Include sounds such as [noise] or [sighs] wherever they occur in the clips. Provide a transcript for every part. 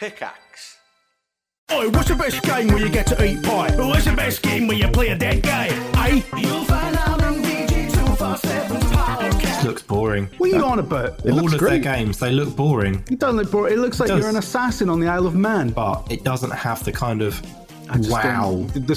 Pickaxe. Oh, what's the best game where you get to eat pie? What's the best game where you play a dead guy? Eh? You'll find out in VG247's podcast. looks boring. What are you on about? It All looks of great. their games, they look boring, It doesn't look boring. It looks like does. you're an assassin on the Isle of Man. but it doesn't have the kind of I just wow. don't- The, the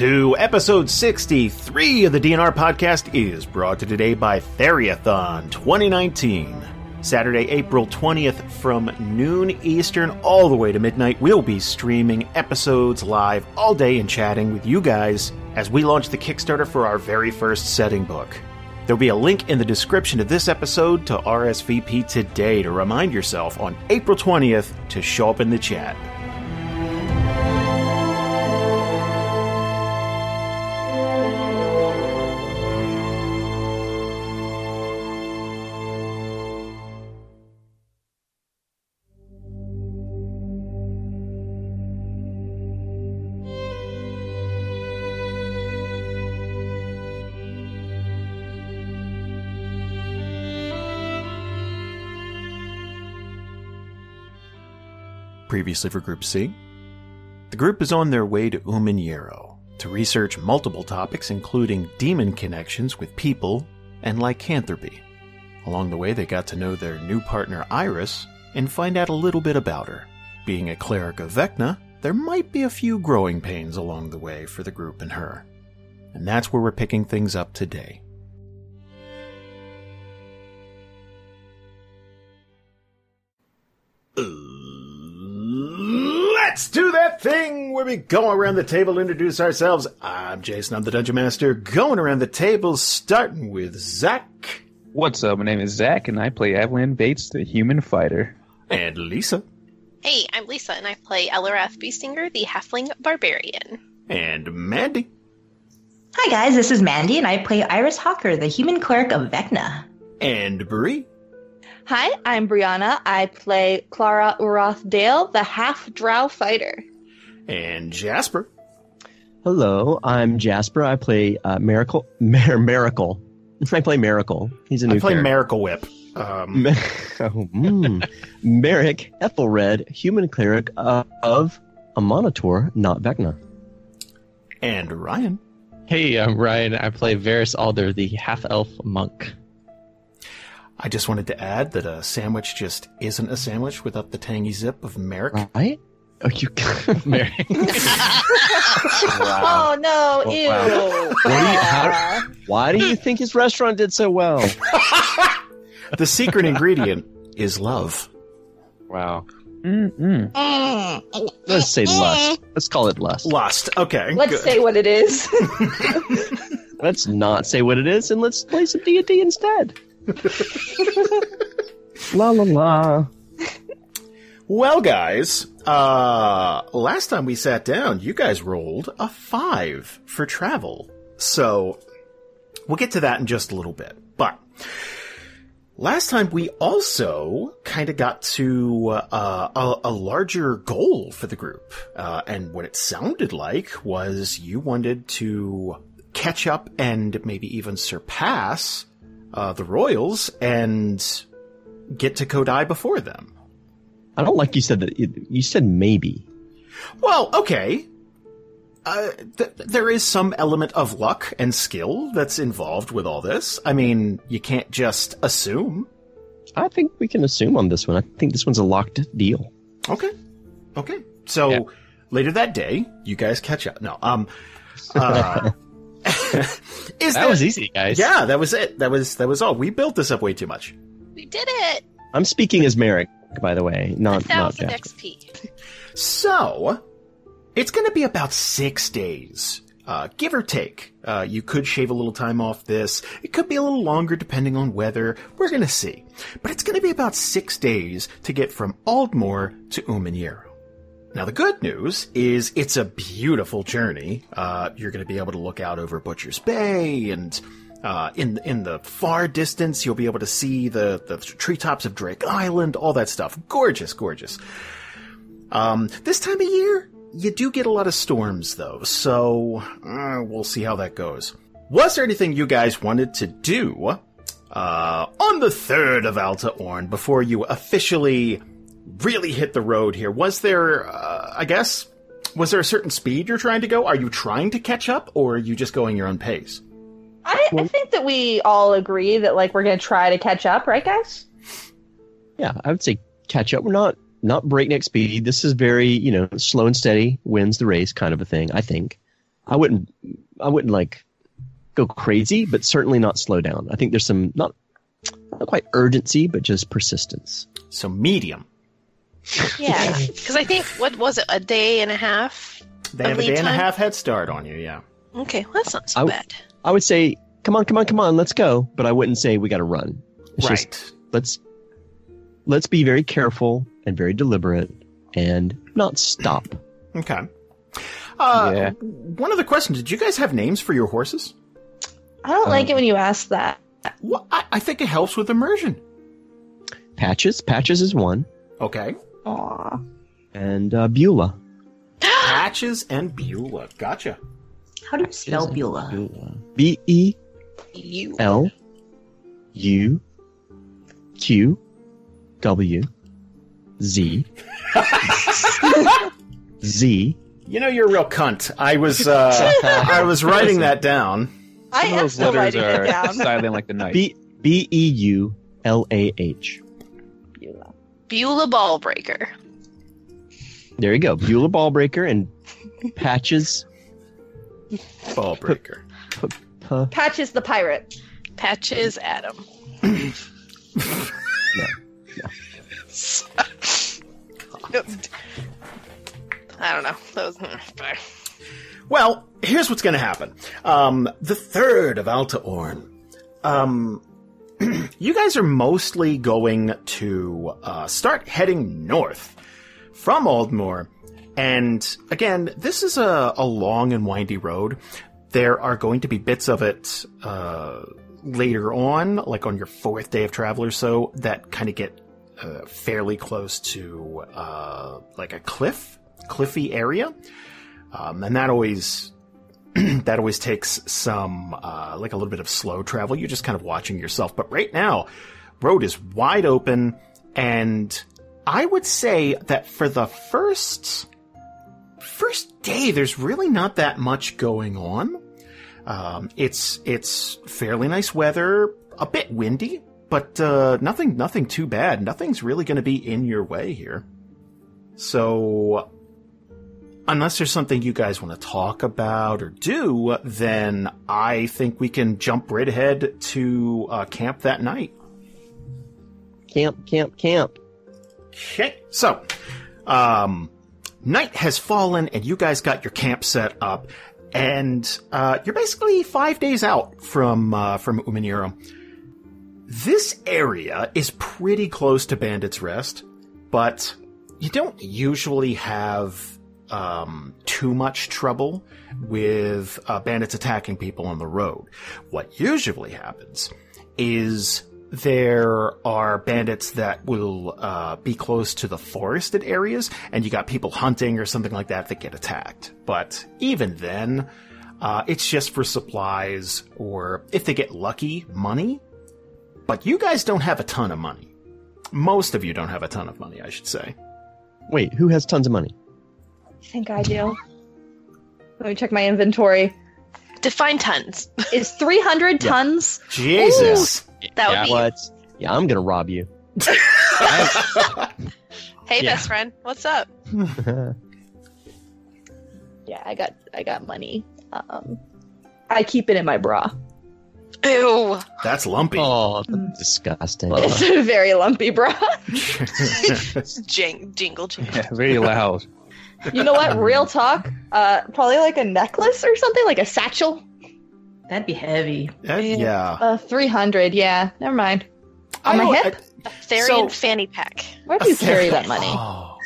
2, Episode 63 of the D&R podcast is brought to today by Theriathon 2019. Saturday, April 20th from noon Eastern all the way to midnight, we'll be streaming episodes live all day and chatting with you guys as we launch the Kickstarter for our very first setting book. There'll be a link in the description of this episode to RSVP today to remind yourself on April 20th to show up in the chat. Previously for Group C, the group is on their way to Uman'Yiro to research multiple topics, including demon connections with people and lycanthropy. Along the way, they got to know their new partner Iris and find out a little bit about her. Being a cleric of Vecna, there might be a few growing pains along the way for the group and her. And that's where we're picking things up today. Let's do that thing where we go around the table introduce ourselves. I'm Jason, I'm the Dungeon Master, going around the table, starting with Zach What's up? My name is Zach, and I play Avalan Bates, the human fighter. and Lisa Hey, I'm Lisa, and I play Eliwrath Beestinger, the Halfling Barbarian. and Mandy. Hi guys, this is Mandy, and I play Iris Hawker, the human cleric of Vecna. And Brie. Hi, I'm Brianna. I play Klara Uroth Dale, the half drow fighter. And Jasper. Hello, I'm Jasper. I play uh, Miracle. [laughs] Mar- Miracle. [laughs] I play Miracle. He's a new I play character. Miracle Whip. Um, Ma- [laughs] oh, mm. Marrek Ethelred, human cleric uh, of a Monitor, not Vecna. and Ryan. Hey, I'm Ryan. I play Variis Alder, the half elf monk. I just wanted to add that a sandwich just isn't a sandwich without the tangy zip of Marrek. Right? Oh, you. [laughs] Mary. Oh no, oh, ew. What do you, how, why do you think his restaurant did so well? [laughs] The secret ingredient is love. Wow. Mm-mm. Let's say lust. Let's call it lust. Lust. Okay. Let's good. say what it is. [laughs] Let's not say what it is and let's play some D&D instead. La la la. Well, guys, uh, last time we sat down, you guys rolled a five for travel. So, we'll get to that in just a little bit. But, last time we also kind of got to, uh, a, a larger goal for the group. Uh, and what it sounded like was you wanted to catch up and maybe even surpass, uh, the Royals and get to Kodai before them. I don't like you said that. You said maybe. Well, okay. Uh, th- there is some element of luck and skill that's involved with all this. I mean, you can't just assume. I think we can assume on this one. I think this one's a locked deal. Okay. Okay. So later that day, you guys catch up. No, um, uh, [laughs] Is [laughs] That was easy, guys. Yeah, that was it. That was that was all. We built this up way too much. We did it! I'm speaking as Marrek, by the way, A not not thousand XP. So, it's going to be about six days, uh, give or take. Uh, you could shave a little time off this. It could be a little longer depending on weather. We're going to see. But it's going to be about six days to get from Aldmore to Uman'Yiro. Now, the good news is it's a beautiful journey. Uh, you're going to be able to look out over Butcher's Bay and uh, in in the far distance, you'll be able to see the, the treetops of Drake Island, all that stuff. Gorgeous, gorgeous. Um, this time of year, you do get a lot of storms, though, so uh, we'll see how that goes. Was there anything you guys wanted to do uh, on the third of Alta Orn before you officially really hit the road here? Was there, uh, I guess, was there a certain speed you're trying to go? Are you trying to catch up, or are you just going your own pace? I, I think that we all agree that like we're gonna try to catch up, right, guys? Yeah, I would say catch up. We're not not breakneck speed. This is very you know slow and steady wins the race kind of a thing. I think. I wouldn't I wouldn't like go crazy, but certainly not slow down. I think there's some not not quite urgency, but just persistence. So medium. Yeah. [laughs] Because I think, what was it, a day and a half? They Of have a lead day and a half head start on you, yeah. Okay, well, that's not so I- bad. I would say, come on, come on, come on, let's go. But I wouldn't say we got to run. It's right. just let's let's be very careful and very deliberate and not stop. Okay. Uh, Yeah. One other question: Did you guys have names for your horses? I don't like Um, it when you ask that. Well, I, I think it helps with immersion. Patches, patches is one, Okay. Aw. and uh, Beulah. Patches and Beulah. Gotcha. How do you spell Beulah? Beulah. B E You. L U Q W Z Z. You know you're a real cunt. I was uh, [laughs] I was writing that down. I Some of am those still letters writing are it down. silent like the night. B B E U L A H. Beulah Ballbreaker. There you go. Beulah Ballbreaker and Patches. Ballbreaker. P- Patches the pirate. Patches Adam. [clears throat] [laughs] no. No. [laughs] I don't know. That was, hmm, Well, here's what's going to happen. Um, the third of Alta Orn. Um, [clears throat] you guys are mostly going to uh, start heading north from Aldmore. And again, this is a, a long and windy road. There are going to be bits of it uh, later on, like on your fourth day of travel or so, that kind of get uh, fairly close to uh, like a cliff, cliffy area. Um, and that always [clears throat] that always takes some uh, like a little bit of slow travel. You're just kind of watching yourself. But right now, road is wide open, and I would say that for the first first day, there's really not that much going on. Um, it's it's fairly nice weather, a bit windy, but uh, nothing nothing too bad. Nothing's really going to be in your way here. So unless there's something you guys want to talk about or do, then I think we can jump right ahead to uh, camp that night. Camp, camp, camp. Okay. So, um, night has fallen and you guys got your camp set up and, uh, you're basically five days out from, uh, from Uman'Yiro. This area is pretty close to Bandit's Rest, but you don't usually have, um, too much trouble with, uh, bandits attacking people on the road. What usually happens is there are bandits that will uh, be close to the forested areas, and you got people hunting or something like that that get attacked. But even then, uh, it's just for supplies or if they get lucky, money. But you guys don't have a ton of money. Most of you don't have a ton of money, I should say. Wait, who has tons of money? I think I do. Let me check my inventory. Define tons. [laughs] Is 300 Yeah. tons? Jesus. That would Yeah. be. What? Yeah, I'm gonna rob you. [laughs] Hey, Yeah. best friend, what's up? [laughs] Yeah, I got I got money. Um, I keep it in my bra. Ew. That's lumpy. Oh, Disgusting. It's a very lumpy bra. Jing- jingle jingle. Yeah, very loud. You know what? Real talk. Uh, probably like a necklace or something, like a satchel. That'd be heavy. Uh, yeah. Uh, three hundred. Yeah, never mind. On my hip. A Therian So- fanny pack. Where do you carry that money? Oh.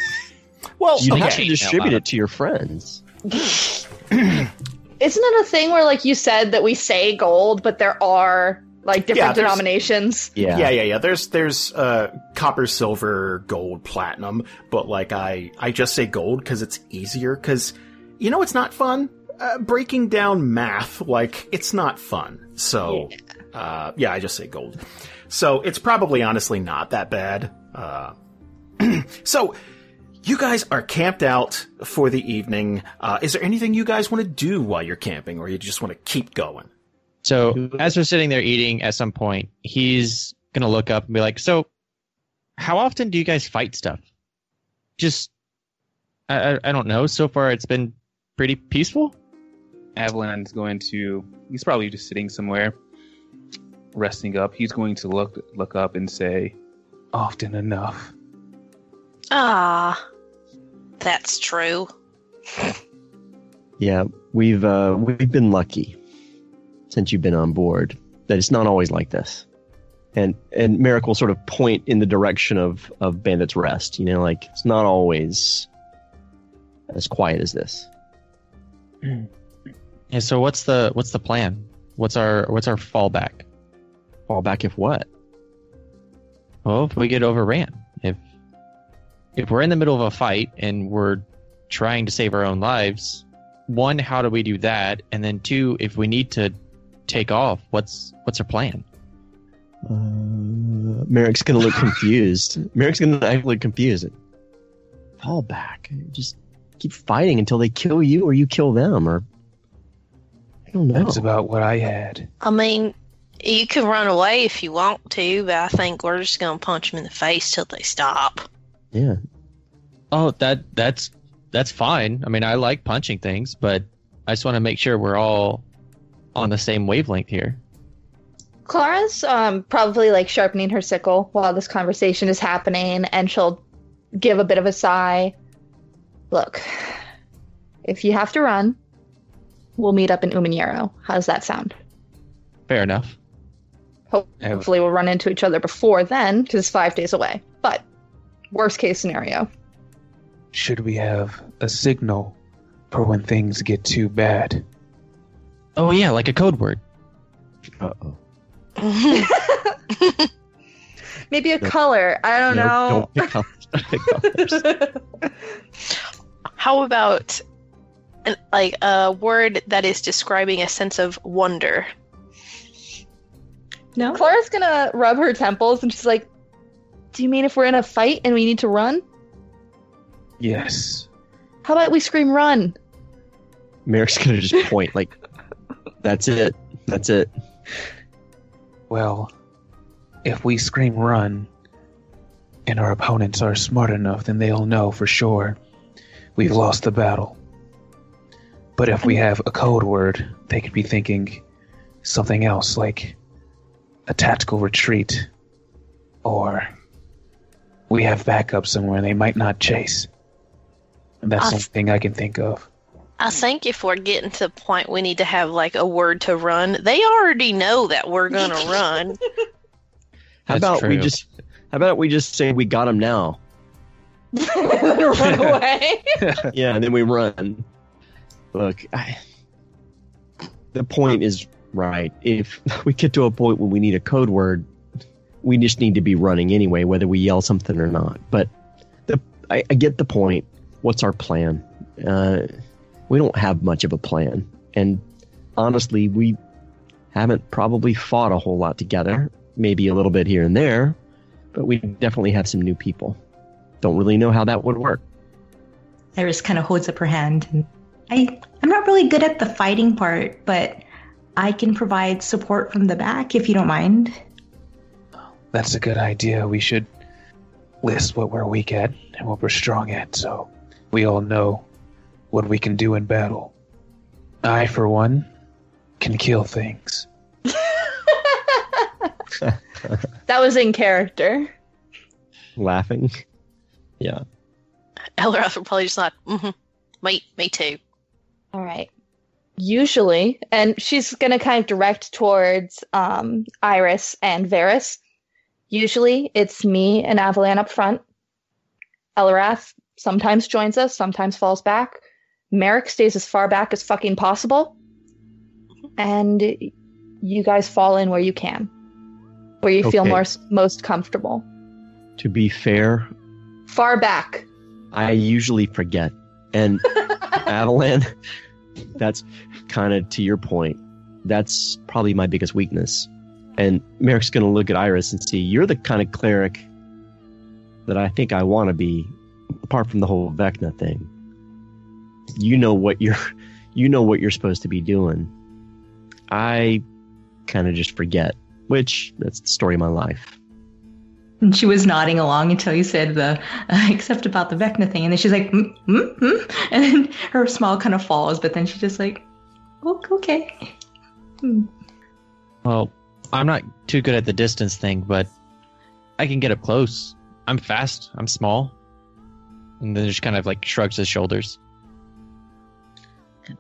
Well, You okay. have to distribute it to your friends. [clears throat] Isn't it a thing where, like you said, that we say gold, but there are like different Yeah, denominations? Yeah. Yeah, yeah, yeah. There's there's uh copper, silver, gold, platinum, but like I I just say gold because it's easier. Because you know it's not fun uh, breaking down math. Like it's not fun. So uh yeah, I just say gold. So it's probably honestly not that bad. Uh, [clears throat] so you guys are camped out for the evening. Uh, is there anything you guys want to do while you're camping, or you just want to keep going? So as we're sitting there eating, at some point, he's gonna look up and be like, "So, how often do you guys fight stuff?" Just, I, I, I don't know. So far, it's been pretty peaceful. Avalan's going to. He's probably just sitting somewhere, resting up. He's going to look look up and say, "Often enough." Ah, that's true. [laughs] Yeah, we've uh, we've been lucky since you've been on board that it's not always like this. And and Marrek will sort of point in the direction of of Bandit's Rest. You know, like it's not always as quiet as this. [clears throat] Yeah. So what's the what's the plan? What's our what's our fallback? Fall back if what? Well, if we get overran, if if we're in the middle of a fight and we're trying to save our own lives, one, how do we do that? And then two, if we need to take off, what's what's our plan? Uh, Marrek's gonna look confused. [laughs] Marrek's gonna act look confused. Fall back. Just keep fighting until they kill you or you kill them, or I don't know. That's about what I had. I mean, you can run away if you want to, but I think we're just gonna punch them in the face till they stop. yeah. Oh, that that's that's fine. I mean, I like punching things, but I just want to make sure we're all on the same wavelength here. Klara's um, probably like sharpening her sickle while this conversation is happening, and she'll give a bit of a sigh. Look, if you have to run, we'll meet up in Uman'Yiro. How's that sound? Fair enough. Hopefully, we'll run into each other before then, because it's five days away. But worst case scenario, Should we have a signal for when things get too bad? Oh yeah, like a code word. Uh oh. [laughs] maybe a No. color. I don't know. Don't colors. Don't pick colors. [laughs] How about an, like a word that is describing a sense of wonder? No? Klara's gonna rub her temples, and she's like, "Do you mean if we're in a fight and we need to run? Yes. How about we scream run?" Merrick's gonna just point like, "That's it. That's it." Well, if we scream run and our opponents are smart enough, then they'll know for sure we've lost the battle. But if we have a code word, they could be thinking something else like a tactical retreat or we have backup somewhere and they might not chase. And that's I- something I can think of. I think if we're getting to the point we need to have like a word to run, they already know that we're gonna [laughs] run. How That's about we just? How about we just say we got him now? [laughs] run away. [laughs] yeah, and then we run. Look, I, the point is right. If we get to a point where we need a code word, we just need to be running anyway, whether we yell something or not. But the I, I get the point. What's our plan? Uh, we don't have much of a plan, and honestly, we haven't probably fought a whole lot together. Maybe a little bit here and there, but we definitely have some new people. Don't really know how that would work. Iris kind of holds up her hand. And I, I'm not really good at the fighting part, but I can provide support from the back if you don't mind. That's a good idea. We should list what we're weak at and what we're strong at so we all know what we can do in battle. I, for one, can kill things. [laughs] That was in character. Laughing. Yeah. Eliwrath will probably just not. Mm-hmm. Me, me too. All right. Usually, and she's going to kind of direct towards um, Iris and Variis. Usually, it's me and Avalan up front. Eliwrath sometimes joins us, sometimes falls back. Marrek stays as far back as fucking possible. And you guys fall in where you can, where you feel Okay. more, most comfortable. To be fair, Far back. I usually forget. And [laughs] Avalan, that's kind of to your point. That's probably my biggest weakness. And Marrek's going to look at Iris and see you're the kind of cleric that I think I want to be, apart from the whole Vecna thing. You know what you're, you know what you're supposed to be doing. I kind of just forget, which that's the story of my life. And she was nodding along until you said the uh, except about the Vecna thing, and then she's like, mm, mm, mm. and then her smile kind of falls, but then she's just like, "Oh, okay. Hmm. Well, I'm not too good at the distance thing, but I can get up close. I'm fast. I'm small. And then just kind of like shrugs his shoulders.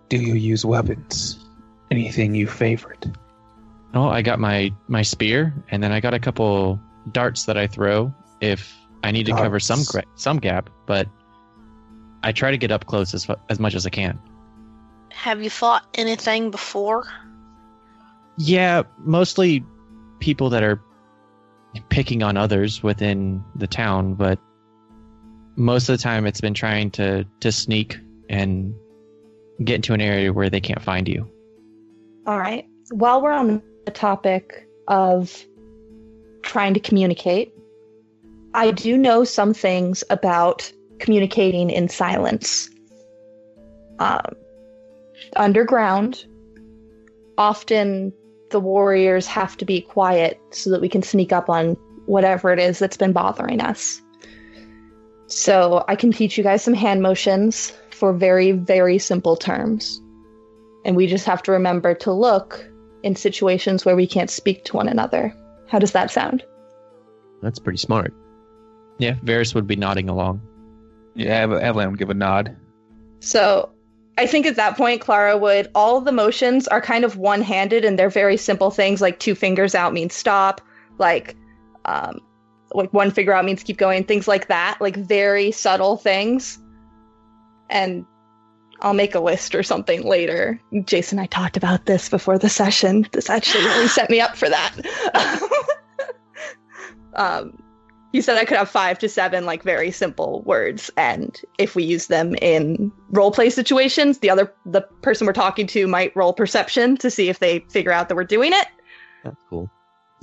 Do you use weapons? Anything you favorite? Oh, I got my my spear, and then I got a couple darts that I throw if I need to cover some gra- some gap. But I try to get up close as as much as I can. Have you fought anything before? Yeah, mostly people that are picking on others within the town, but most of the time it's been trying to to sneak and get into an area where they can't find you. All right. While we're on the topic of trying to communicate, I do know some things about communicating in silence. Um, underground, often the warriors have to be quiet so that we can sneak up on whatever it is that's been bothering us. So I can teach you guys some hand motions for very, very simple terms. And we just have to remember to look in situations where we can't speak to one another. How does that sound? That's pretty smart. Yeah, Variis would be nodding along. Yeah, Ev- Avalan would give a nod. So I think at that point, Klara would, all the motions are kind of one handed and they're very simple things like two fingers out means stop, like, um, like one finger out means keep going, things like that, like very subtle things. And I'll make a list or something later. Jason, I talked about this before the session. This actually really set me up for that. [laughs] um, he said I could have five to seven like very simple words, and if we use them in role play situations, the other the person we're talking to might roll perception to see if they figure out that we're doing it. That's cool.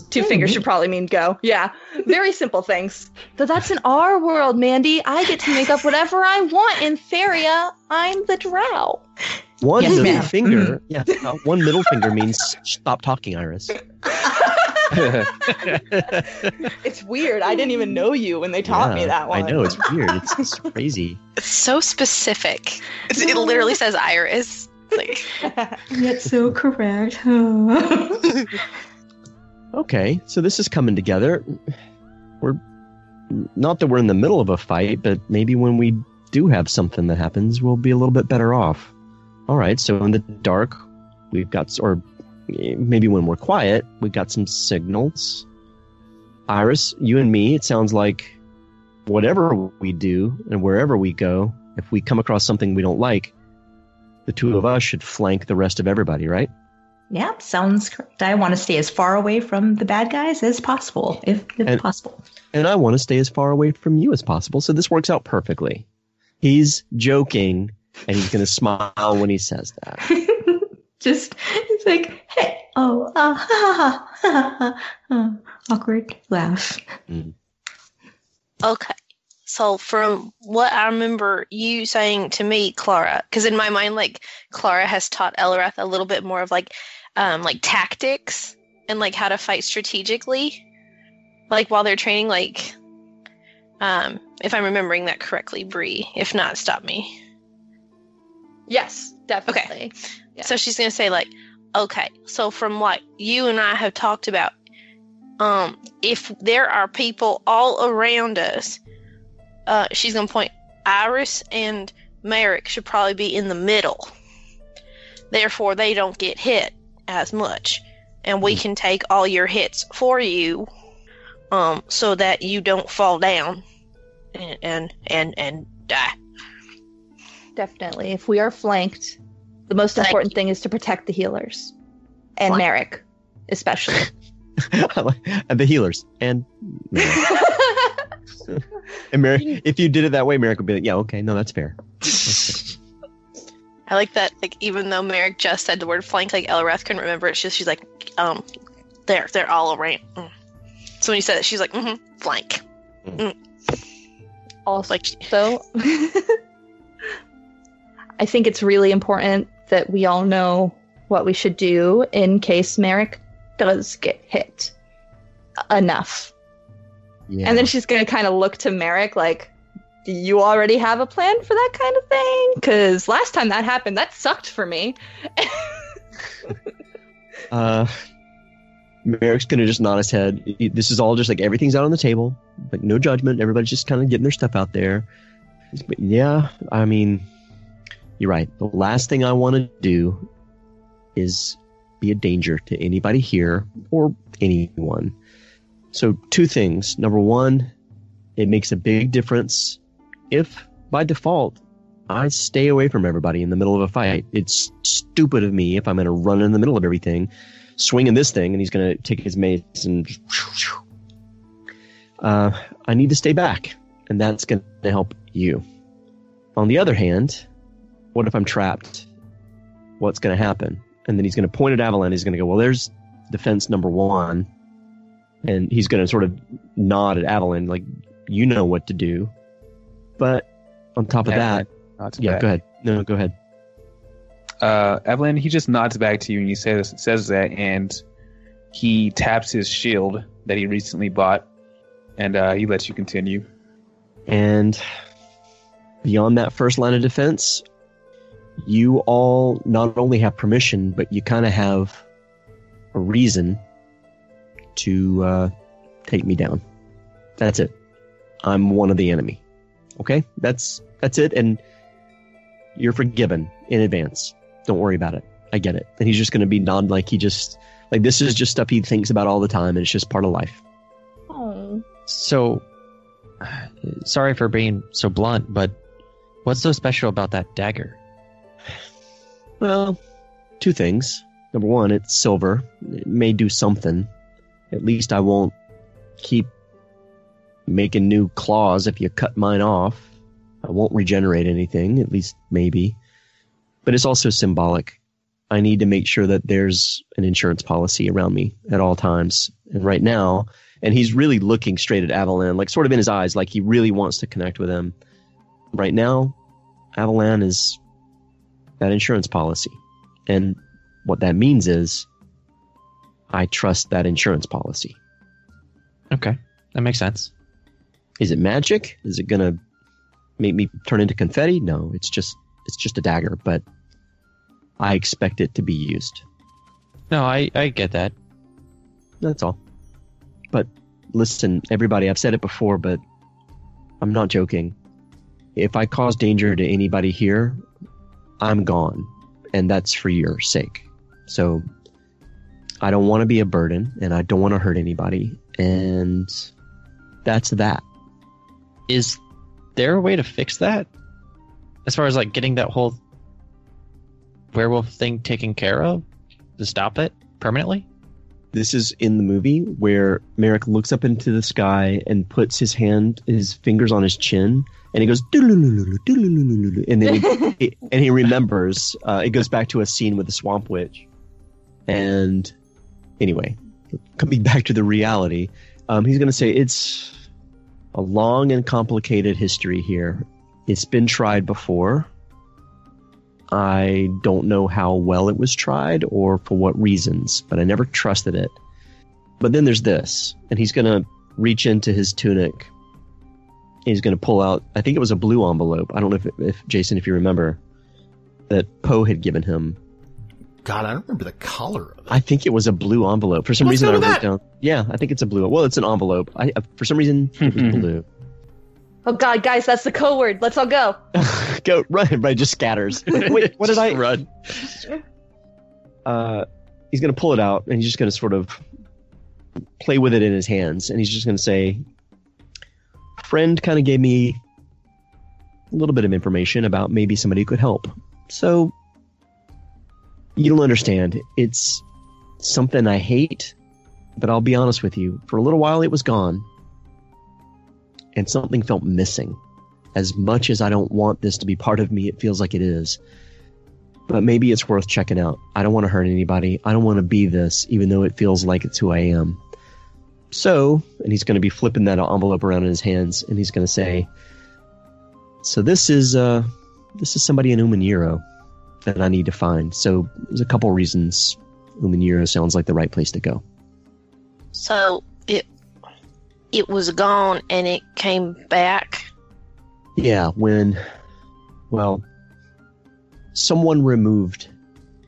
Two fingers should probably mean go. Yeah, very simple things. But that's in our world, Mandy. I get to make up whatever I want in Theria. I'm the drow. One Yes, middle ma'am. finger. Yeah, uh, one middle finger means stop talking, Iris. [laughs] [laughs] It's weird. I didn't even know you when they taught me that one. I know it's weird. It's, it's [laughs] crazy. It's so specific. It's, it literally says iris. Like, Yet so correct. Okay, so this is coming together. We're not that we're in the middle of a fight, but maybe when we do have something that happens, we'll be a little bit better off. All right, so in the dark, we've got, or maybe when we're quiet, we've got some signals. Iris, you and me, it sounds like whatever we do and wherever we go, if we come across something we don't like, the two of us should flank the rest of everybody, right? Yeah, sounds correct. I want to stay as far away from the bad guys as possible, if, if And- possible. and I want to stay as far away from you as possible. So this works out perfectly. He's joking, and he's going to smile when he says that. [laughs] Just it's like, hey, oh, uh, ha, ha, ha, ha, ha. awkward laugh. okay. So from what I remember you saying to me, Klara, because in my mind, like Klara has taught Eliwrath a little bit more of like, um, like tactics and like how to fight strategically, like while they're training. Like, um, if I'm remembering that correctly, Bree. If not, stop me. Yes, definitely. Yeah. So she's gonna say like, okay, so from what you and I have talked about, um, if there are people all around us, uh, she's gonna point. Iris and Marrek should probably be in the middle. Therefore, they don't get hit as much, and we can take all your hits for you, um, so that you don't fall down and and and, and die. Definitely. If we are flanked, the most Thank important thing is to protect the healers. And Flank. Marrek, especially. [laughs] [laughs] and the healers and [laughs] and Marrek. If you did it that way, Marrek would be like, "Yeah, okay, no, that's fair." I like that. Like even though Marrek just said the word flank, like Eliwrath couldn't remember it. She's she's like, um, they're they're all around. Mm. So when you said it, she's like, mm-hmm, flank. also, Like [laughs] so I think it's really important that we all know what we should do in case Marrek does get hit enough. Yeah. And then she's going to kind of look to Marrek like, do you already have a plan for that kind of thing? Because last time that happened, that sucked for me. [laughs] Uh, Marrek's gonna just nod his head. This is all just like everything's out on the table, like no judgment. Everybody's just kind of getting their stuff out there. But yeah, I mean, you're right. The last thing I want to do is be a danger to anybody here or anyone. So two things. Number one, it makes a big difference if by default I stay away from everybody in the middle of a fight. It's stupid of me if I'm going to run in the middle of everything, swinging this thing, and he's going to take his mace and. [sighs] Uh, I need to stay back, and that's going to help you. On the other hand, what if I'm trapped? What's going to happen? And then he's going to point at Avalan. He's going to go, "Well, there's defense number one," and he's going to sort of nod at Avalan, like, "You know what to do." But on top of that, yeah, bad. go ahead. No, go ahead. Uh, Avalan, he just nods back to you and he says says that, and he taps his shield that he recently bought, and uh, he lets you continue. And beyond that first line of defense, you all not only have permission, but you kind of have a reason to uh, take me down. That's it. I'm one of the enemy. Okay, that's that's it, and you're forgiven in advance. Don't worry about it. I get it. And he's just going to be non like he just like this is just stuff he thinks about all the time, and it's just part of life. Oh. So, sorry for being so blunt, but what's so special about that dagger? Well, two things. Number one, it's silver. It may do something. At least I won't keep making new claws if you cut mine off. I won't regenerate anything, at least maybe. But it's also symbolic. I need to make sure that there's an insurance policy around me at all times. And right now, and he's really looking straight at Avalan, like sort of in his eyes, like he really wants to connect with him. Right now, Avalan is that insurance policy. And what that means is I trust that insurance policy. Okay, that makes sense. Is it magic? Is it going to make me turn into confetti? No, it's just it's just a dagger, but I expect it to be used. No, I, I get that. That's all. But listen, everybody, I've said it before, but I'm not joking. If I cause danger to anybody here, I'm gone. And that's for your sake. So I don't want to be a burden and I don't want to hurt anybody. And that's that. Is there a way to fix that? As far as like getting that whole werewolf thing taken care of to stop it permanently? This is in the movie where Marrek looks up into the sky and puts his hand, his fingers on his chin, and he goes, and then he, he- and he remembers. Uh, it goes back to a scene with the Swamp Witch. And anyway, coming back to the reality, um, he's going to say it's a long and complicated history here. It's been tried before. I don't know how well it was tried or for what reasons, but I never trusted it. But then there's this, and he's going to reach into his tunic. He's going to pull out, I think it was a blue envelope. I don't know if, if Jason, if you remember, that Poe had given him. God, I don't remember the color of it. I think it was a blue envelope. For some Let's reason, I wrote that. down. Yeah, I think it's a blue. Well, it's an envelope. I uh, for some reason it was [laughs] blue. Oh god, guys, that's the code word. Let's all go. [laughs] Go run! Everybody just scatters. Wait, [laughs] wait, what did I? run? uh, he's going to pull it out and he's just going to sort of play with it in his hands and he's just going to say friend kind of gave me a little bit of information about maybe somebody who could help so you don't understand it's something i hate but i'll be honest with you for a little while it was gone and something felt missing as much as i don't want this to be part of me it feels like it is but maybe it's worth checking out. I don't want to hurt anybody. I don't want to be this, even though it feels like it's who I am. So, and he's going to be flipping that envelope around in his hands, and he's going to say, "So this is uh, this is somebody in Uman'Yiro that I need to find. So there's a couple reasons Uman'Yiro sounds like the right place to go. So it it was gone and it came back. Yeah, when, well, someone removed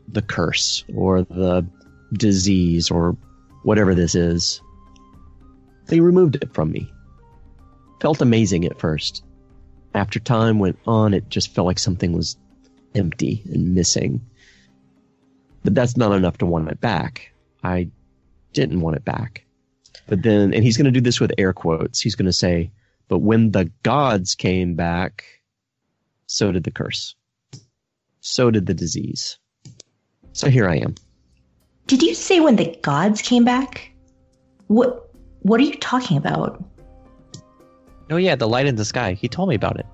the curse or the disease or whatever this is. They removed it from me. Felt amazing at first. After time went on, it just felt like something was empty and missing. But that's not enough to want it back. I didn't want it back. But then, and he's going to do this with air quotes. He's going to say, but when the gods came back, so did the curse. So did the disease. So here I am. Did you say when the gods came back? What what are you talking about? Oh yeah, the light in the sky. He told me about it.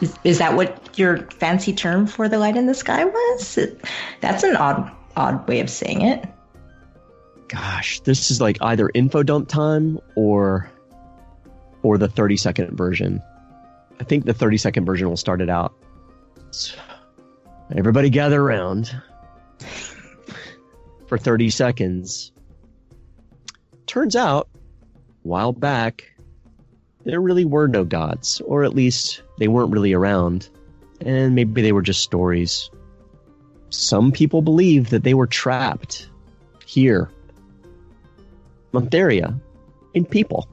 Is, is that what your fancy term for the light in the sky was? That's an odd odd way of saying it. Gosh, this is like either info dump time or or the 30 second version. I think the 30 second version will start it out. Everybody gather around for 30 seconds. Turns out, a while back, there really were no gods, or at least they weren't really around, and maybe they were just stories. Some people believe that they were trapped here, Montheria, in people.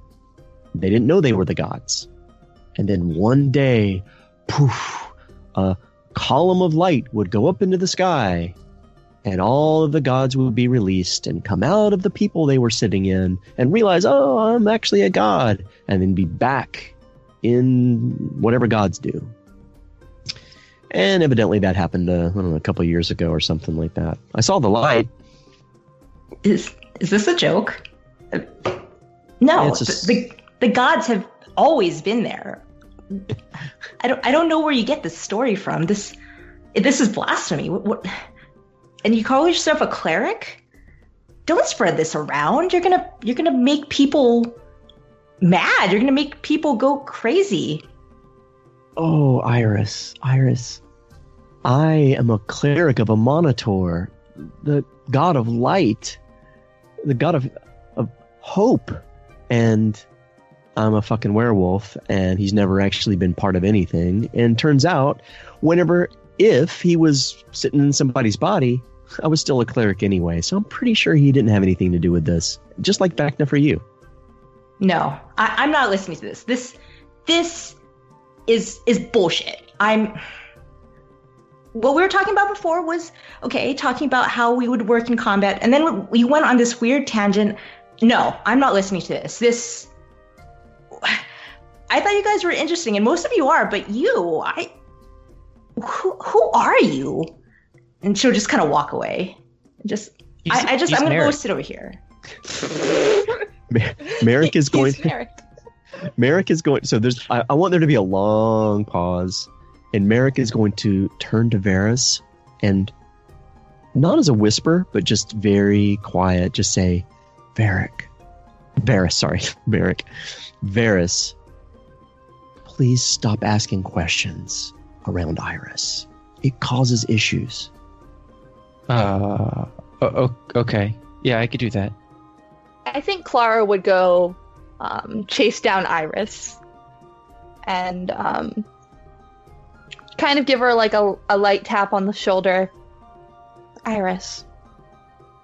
They didn't know they were the gods. And then one day, poof, a column of light would go up into the sky, and all of the gods would be released and come out of the people they were sitting in and realize, oh, I'm actually a god, and then be back in whatever gods do. And evidently that happened, uh, I don't know, a couple years ago or something like that. I saw the light. Is is this a joke? No, a the, the the gods have always been there. I don't I don't know where you get this story from. This this is blasphemy. What, what and you call yourself a cleric? Don't spread this around. You're gonna you're gonna make people mad. You're gonna make people go crazy. Oh, Iris, Iris. I am a cleric of a Monitor, the god of light, the god of, of hope. And I'm a fucking werewolf, and he's never actually been part of anything. And turns out, whenever, if he was sitting in somebody's body, I was still a cleric anyway. So I'm pretty sure he didn't have anything to do with this. Just like Vecna for you. No, I, I'm not listening to this. This this is is bullshit. I'm what we were talking about before was okay, talking about how we would work in combat, and then we went on this weird tangent. No, I'm not listening to this. This I thought you guys were interesting, and most of you are, but you, I who who are you? And she'll just kind of walk away. Just He's- I, I just I'm gonna go sit over here. [laughs] Marrek is going. He's Marrek. Marrek is going. So there's. I, I want there to be a long pause, and Marrek is going to turn to Variis and, not as a whisper, but just very quiet, just say, "Varric, Variis, sorry, [laughs] Marrek, Variis, please stop asking questions around Iris. It causes issues." Uh, o- o- okay. Yeah, I could do that. I think Klara would go um, chase down Iris and um, kind of give her like a, a light tap on the shoulder Iris,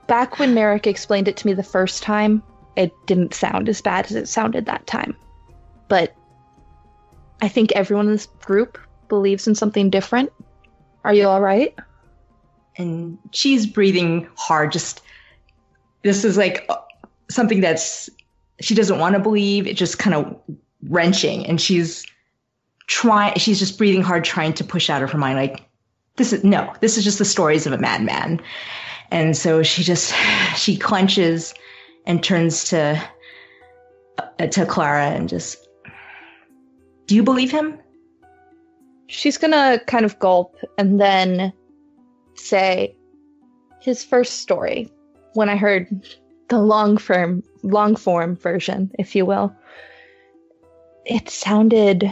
back when Marrek explained it to me the first time, it didn't sound as bad as it sounded that time. But I think everyone in this group believes in something different. Are you all right? And she's breathing hard. Just this is like uh, something that's she doesn't want to believe. It just kind of wrenching, and she's trying. She's just breathing hard, trying to push out of her mind like this is no. This is just the stories of a madman. And so she just [laughs] she clenches and turns to uh, to Klara and just, do you believe him? She's gonna kind of gulp and then say his first story when I heard the long form long form version, if you will. It sounded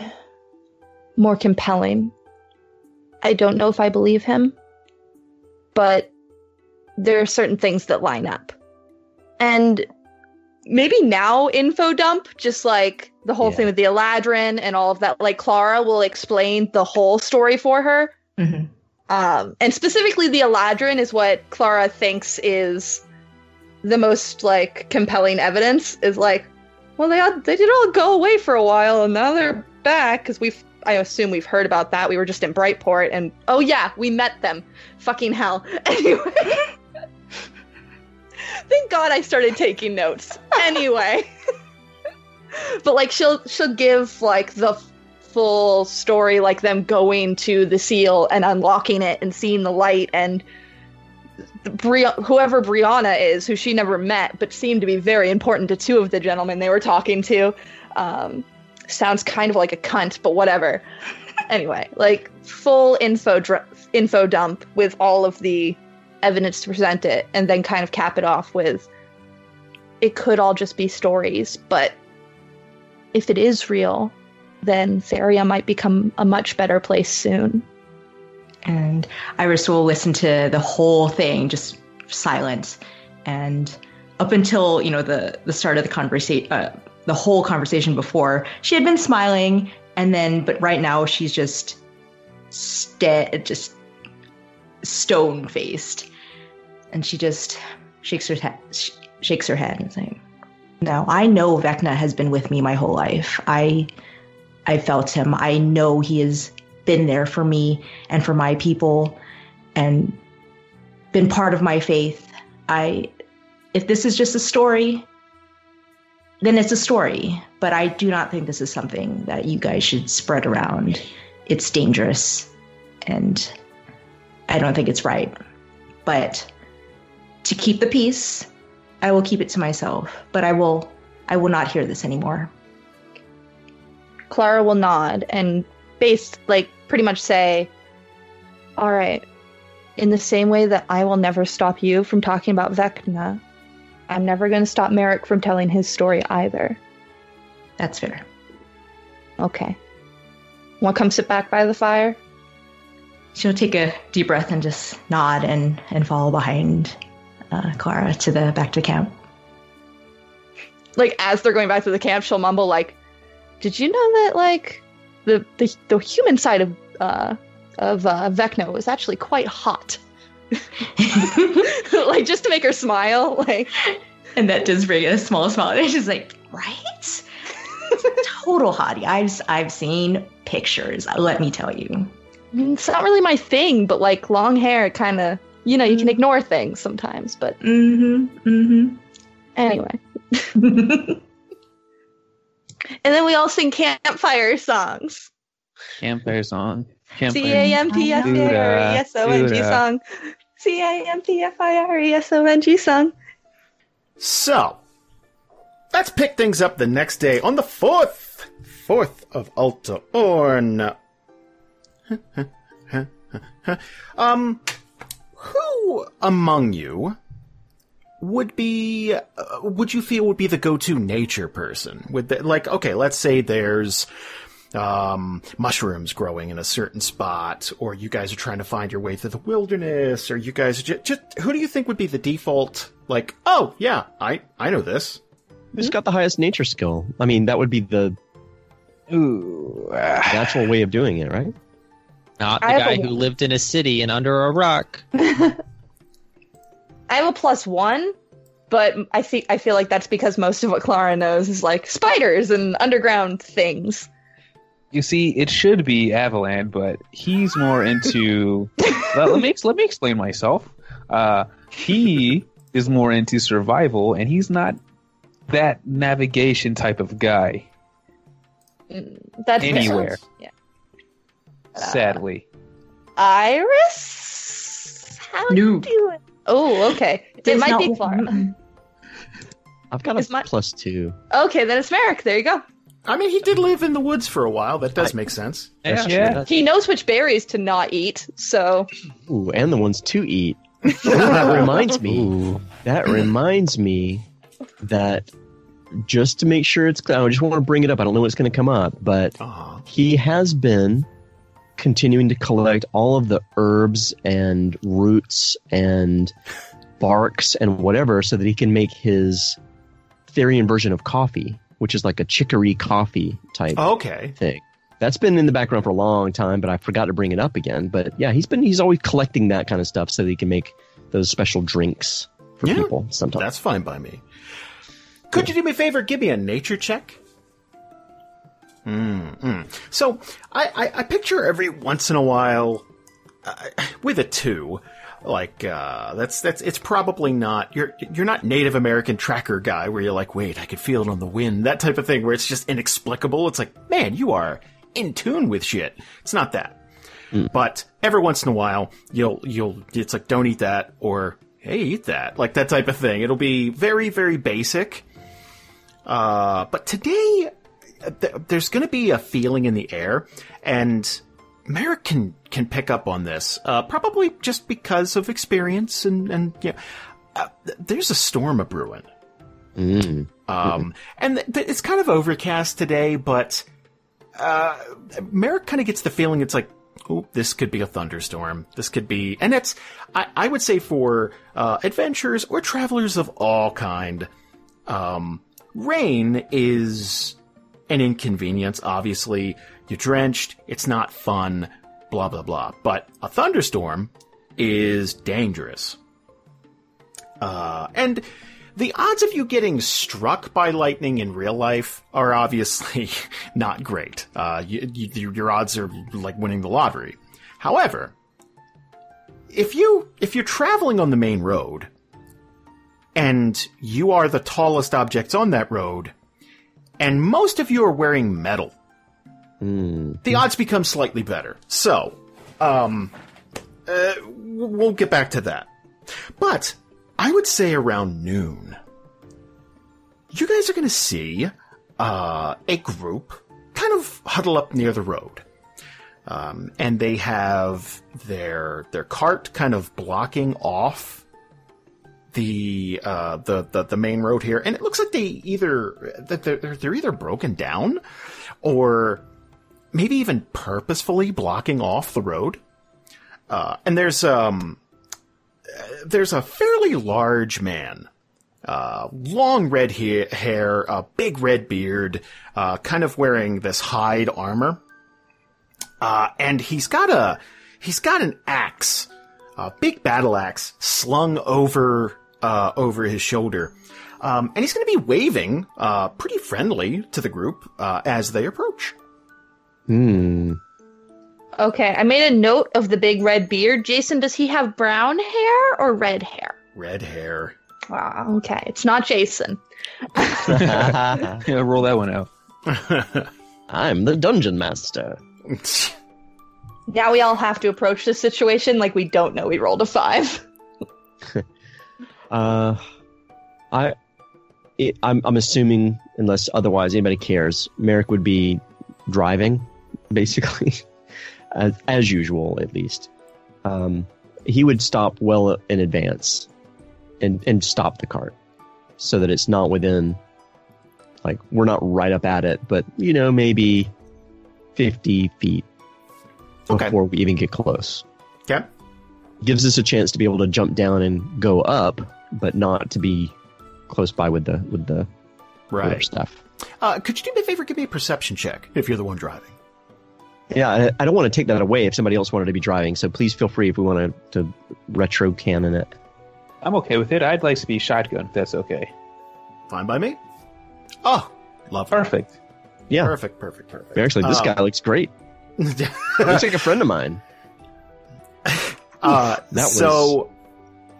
more compelling. I don't know if I believe him, but there are certain things that line up. And maybe now info dump, just like the whole Yeah. thing with the Eladrin and all of that, like Klara will explain the whole story for her. Mhm. Um, and specifically, the Eladrin is what Klara thinks is the most like compelling evidence. Is like, well, they all, they did all go away for a while, and now they're back because we've. I assume we've heard about that. We were just in Brightport, and oh yeah, we met them. Fucking hell. [laughs] Anyway, [laughs] thank God I started taking notes. Anyway, [laughs] but like she'll she'll give like the full story, like them going to the seal and unlocking it and seeing the light and Bri- whoever Brianna is, who she never met, but seemed to be very important to two of the gentlemen they were talking to. Um, sounds kind of like a cunt, but whatever. [laughs] anyway, like full info dr- info dump with all of the evidence to present it, and then kind of cap it off with it could all just be stories, but if it is real, then Theria might become a much better place soon. And Iris will listen to the whole thing, just silent. And up until you know the the start of the conversation, uh, the whole conversation before, she had been smiling, and then but right now she's just sta- just stone faced, and she just shakes her head, sh- shakes her head, and saying, "No, I know Vecna has been with me my whole life. I I felt him. I know he has been there for me and for my people and been part of my faith. I if this is just a story, then it's a story, but I do not think this is something that you guys should spread around. It's dangerous and I don't think it's right. But to keep the peace, I will keep it to myself, but I will I will not hear this anymore. Klara will nod and base like pretty much say, "All right." In the same way that I will never stop you from talking about Vecna, I'm never going to stop Marrek from telling his story either. That's fair. Okay. Want to come sit back by the fire? She'll take a deep breath and just nod and, and follow behind uh, Klara to the back to the camp. Like as they're going back to the camp, she'll mumble like, "Did you know that like the the, the human side of uh of uh, Vecna was actually quite hot?" [laughs] [laughs] like just to make her smile, like And that does bring a small smile. And she's like, right? Total hottie. I've I've seen pictures. Let me tell you. It's not really my thing, but like long hair kind of, you know, you can ignore things sometimes, but Mm-hmm. Mm-hmm. anyway. [laughs] And then we all sing campfire songs. Campfire song. Campfire. C A M P F I R E S O N G song. C A M P F I R E S O N G song. So, let's pick things up the next day on the 4th. 4th of Alta Orn. [laughs] um, who among you would be, uh, would you feel would be the go-to nature person? Would the, like, okay, let's say there's, um, mushrooms growing in a certain spot, or you guys are trying to find your way through the wilderness, or you guys are just, just who do you think would be the default? Like, oh yeah, I I know this. Who's got the highest nature skill? I mean, that would be the Ooh. natural way of doing it, right? Not the I guy a- who lived in a city and under a rock. [laughs] I have a plus one, but I think I feel like that's because most of what Klara knows is like spiders and underground things. You see, it should be Avalan, but he's more into. [laughs] well, let me ex- let me explain myself. Uh, he is more into survival, and he's not that navigation type of guy. That's Anywhere. Yeah. Sadly, Iris, how No. you doing? Oh, okay. It It's might not- be Klara. [laughs] I've got Is a my- plus two. Okay, then it's Marrek. There you go. I mean, he did live in the woods for a while. That does make sense. That's Yeah. true. That's- He knows which berries to not eat, so [clears throat] Ooh, and the ones to eat. Ooh, [laughs] that reminds me. That reminds me that just to make sure it's clear, I just want to bring it up. I don't know what's going to come up, but Aw. he has been continuing to collect all of the herbs and roots and barks and whatever so that he can make his Therian version of coffee, which is like a chicory coffee type oh, Okay. thing. That's been in the background for a long time, but I forgot to bring it up again. But yeah, he's been he's always collecting that kind of stuff so that he can make those special drinks for Yeah, people sometimes. That's fine by me. Could you do me a favor? Give me a nature check. Mm-mm. So I, I, I picture every once in a while uh, with a two, like uh, that's that's it's probably not you're you're not Native American tracker guy where you're like wait I can feel it on the wind that type of thing where it's just inexplicable. It's like man you are in tune with shit. It's not that. But every once in a while, you'll you'll it's like don't eat that or hey eat that like that type of thing. It'll be very very basic. Uh, but today th- there's going to be a feeling in the air, and Marrek can can pick up on this. Uh, probably just because of experience and and you know, uh, there's a storm a brewing. Mm. Um, and th- th- it's kind of overcast today, but uh, Marrek kind of gets the feeling it's like, oh, this could be a thunderstorm. This could be, and it's, I, I would say for uh, adventurers or travelers of all kind, um, rain is an inconvenience. Obviously, you're drenched. It's not fun. Blah blah blah. But a thunderstorm is dangerous. Uh, and the odds of you getting struck by lightning in real life are obviously [laughs] not great. Uh, you, you, your odds are like winning the lottery. However, if you if you're traveling on the main road and you are the tallest objects on that road, and most of you are wearing metal, Mm. the odds become slightly better. So, um, uh, we'll get back to that. But I would say around noon, you guys are going to see uh, a group kind of huddle up near the road. Um, and they have their their cart kind of blocking off the uh, the, the the main road here, and it looks like they either that they're, they're either broken down or maybe even purposefully blocking off the road. Uh, and there's um there's a fairly large man, uh, long red he- hair, a big red beard, uh, kind of wearing this hide armor. Uh, and he's got a, he's got an axe, a big battle axe slung over, uh, over his shoulder. Um, and he's going to be waving, uh, pretty friendly to the group, uh, as they approach. Hmm. okay. I made a note of the big red beard. Jason, does he have brown hair or red hair? Red hair. Ah, okay, it's not Jason. yeah, [laughs] roll that one out. [laughs] I'm the dungeon master. Now we all have to approach this situation like we don't know we rolled a five. [laughs] Uh, I, it, I'm, I'm assuming, unless otherwise anybody cares, Marrek would be driving, [laughs] basically, as, as usual, at least. Um, he would stop well in advance, and and stop the cart, so that it's not within, like we're not right up at it, but you know maybe fifty feet Okay. before we even get close Okay. gives us a chance to be able to jump down and go up, but not to be close by with the with the with Right. stuff. Uh, could you do me a favor? Give me a perception check if you're the one driving. Yeah, I, I don't want to take that away if somebody else wanted to be driving. So please feel free if we want to, to retro canon it. I'm okay with it. I'd like to be shotgun if that's okay. Fine by me. Oh, love. Perfect. Yeah. Perfect, perfect, perfect. Actually, this Um, guy looks great. [laughs] Looks like a friend of mine. Uh, [laughs] That was- so,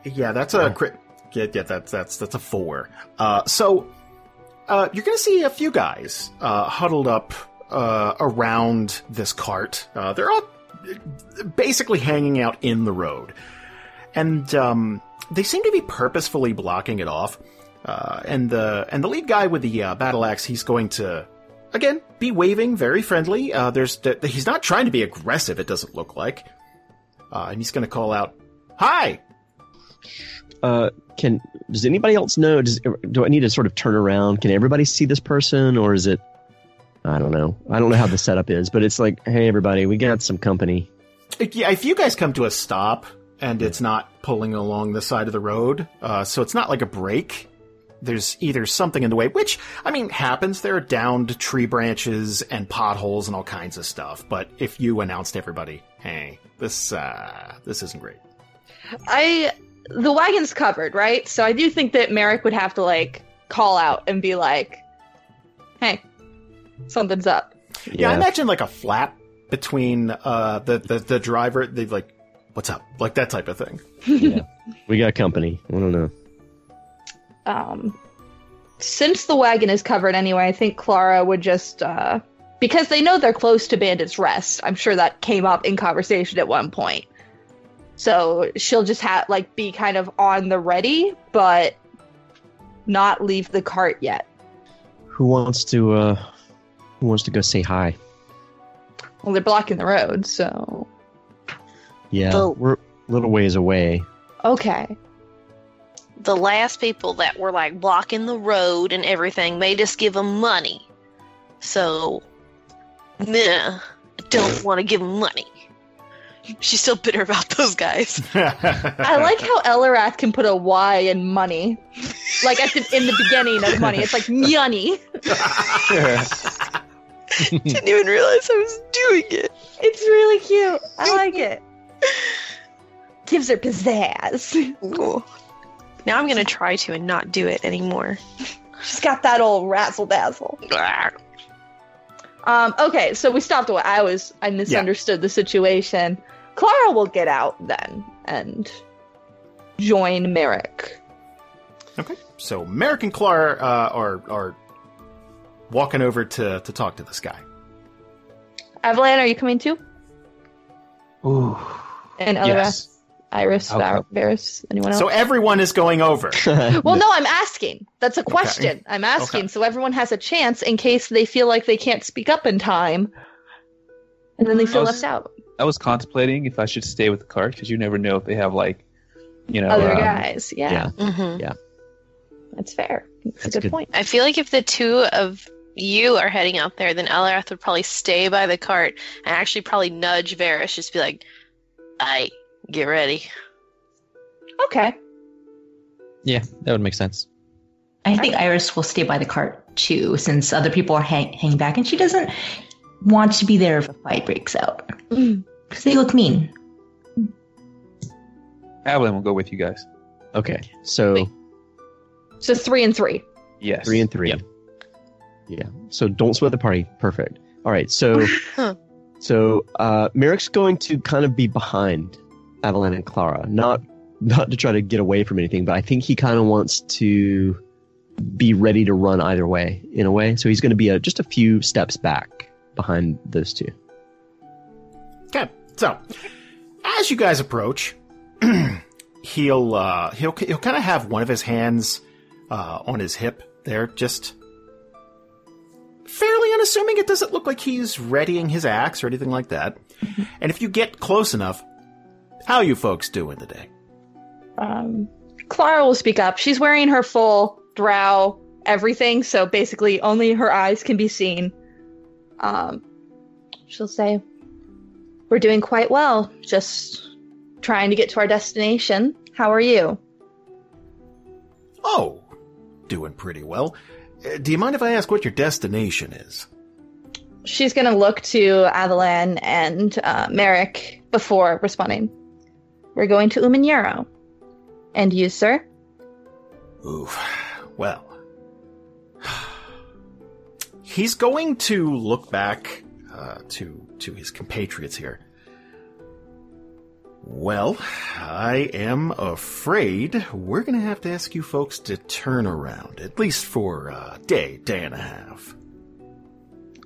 yeah, that's a crit. Yeah, yeah, that's that's that's a four. Uh, so, uh, you're gonna see a few guys uh, huddled up uh, around this cart. Uh, they're all basically hanging out in the road, and um, they seem to be purposefully blocking it off. Uh, and the and the lead guy with the uh, battle axe, he's going to again be waving, very friendly. Uh, there's th- he's not trying to be aggressive. It doesn't look like. Uh, and he's going to call out, "Hi!" Uh, can does anybody else know? Does, do I need to sort of turn around? Can everybody see this person, or is it? I don't know. I don't know how the setup is, but it's like, hey, everybody, we got some company. Yeah, if you guys come to a stop and it's not pulling along the side of the road, uh, so it's not like a break. There's either something in the way, which I mean happens. There are downed tree branches and potholes and all kinds of stuff. But if you announced to everybody, "Hey, this uh, this isn't great," I the wagon's covered, right? So I do think that Marrek would have to like call out and be like, "Hey, something's up." Yeah, I imagine like a flap between uh, the, the the driver. They've like, "What's up?" Like that type of thing. [laughs] yeah, we got company. I don't know. Um, since the wagon is covered anyway, I think Klara would just uh, because they know they're close to Bandit's Rest. I'm sure that came up in conversation at one point. So she'll just have like be kind of on the ready, but not leave the cart yet. Who wants to? uh Who wants to go say hi? Well, they're blocking the road, so Yeah, Oh. we're a little ways away. okay. The last people that were like blocking the road and everything made us give them money. So, nah, I don't want to give them money. She's still bitter about those guys. [laughs] I like how Eliwrath can put a Y in money, like at the, in the beginning of money. It's like money. [laughs] Didn't even realize I was doing it. It's really cute. I like it. [laughs] Gives her pizzazz. Cool. Now I'm gonna try to and not do it anymore. She's got that old razzle dazzle. Um, okay, so we stopped away. I was I misunderstood the situation. Klara will get out then and join Marrek. Okay, so Marrek and Klara uh, are are walking over to to talk to this guy. Avalan, are you coming too? Ooh. And Eliwrath, Yes. Iris, I'll Var- anyone else? So everyone is going over. [laughs] well, no, I'm asking. That's a question. I'm asking Okay. so everyone has a chance in case they feel like they can't speak up in time, and then they feel I was- left out. I was contemplating if I should stay with the cart because you never know if they have like, you know, Other um, guys, yeah, yeah. hmm that's fair. That's, That's a good, good. point. I feel like if the two of you are heading out there, then Eliwrath would probably stay by the cart and actually probably nudge Variis, just be like, "I get ready." Okay. Yeah, that would make sense. I think Iris will stay by the cart too, since other people are hang- hanging back, and she doesn't want to be there if a fight breaks out. Because they look mean. Avalan will go with you guys. Okay, so So three and three. Yes. three and three. Yep. Yeah. So don't split the party. Perfect. All right. So, [laughs] so uh, Marrek's going to kind of be behind Avalan and Klara, not not to try to get away from anything, but I think he kind of wants to be ready to run either way in a way. So he's going to be a, just a few steps back behind those two. Okay, so as you guys approach, [clears throat] he'll uh, he'll he'll kind of have one of his hands uh, on his hip there, just fairly unassuming. It doesn't look like he's readying his axe or anything like that. And if you get close enough, how you folks doing today? Um, Klara will speak up. She's wearing her full drow everything, so basically only her eyes can be seen. Um, she'll say, "We're doing quite well. Just trying to get to our destination. How are you?" Oh, doing pretty well. Uh, do you mind if I ask what your destination is? She's gonna look to Avalan and uh, Marrek before responding. We're going to Uman'Yiro. And you, sir? Oof. Well. He's going to look back uh, to to his compatriots here. Well, I am afraid we're going to have to ask you folks to turn around, at least for a day, day and a half.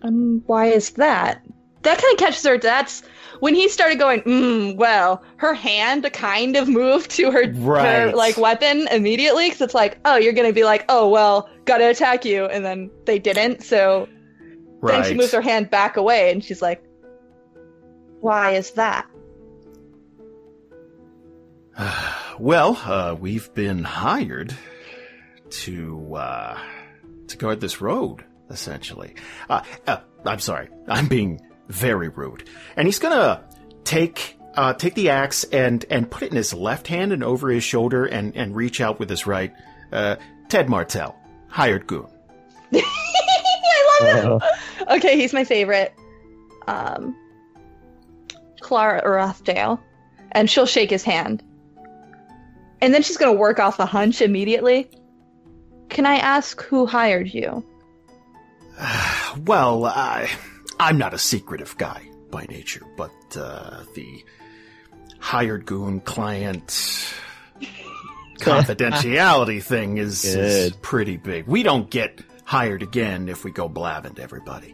Um, why is that? That kind of catches her. That's when he started going. Mm, well, her hand kind of moved to her, her like weapon immediately because it's like, oh, you're gonna be like, oh, well, gotta attack you, and then they didn't. So then she moves her hand back away, and she's like, why is that? [sighs] Well, uh, we've been hired to uh, to guard this road, essentially. Uh, uh, I'm sorry, I'm being very rude. And he's gonna take uh, take the axe and and put it in his left hand and over his shoulder and and reach out with his right. Uh, Ted Martell, hired goon. [laughs] I love it. Okay, he's my favorite. Um, Klara Rothdale, and she'll shake his hand, and then she's gonna work off a hunch immediately. Can I ask who hired you? [sighs] Well, I I'm not a secretive guy by nature, but uh, the hired goon client [laughs] confidentiality thing is, is pretty big. We don't get hired again if we go blabbing to everybody.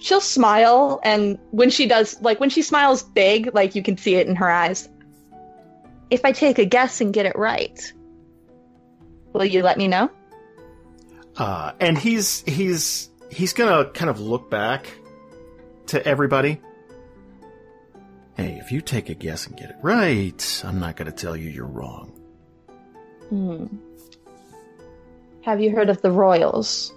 She'll smile, and when she does, like when she smiles big, like you can see it in her eyes. If I take a guess and get it right, will you let me know? Uh, and he's he's he's gonna kind of look back to everybody. Hey, if you take a guess and get it right, I'm not gonna tell you you're wrong. Hmm. Have you heard of the Royals?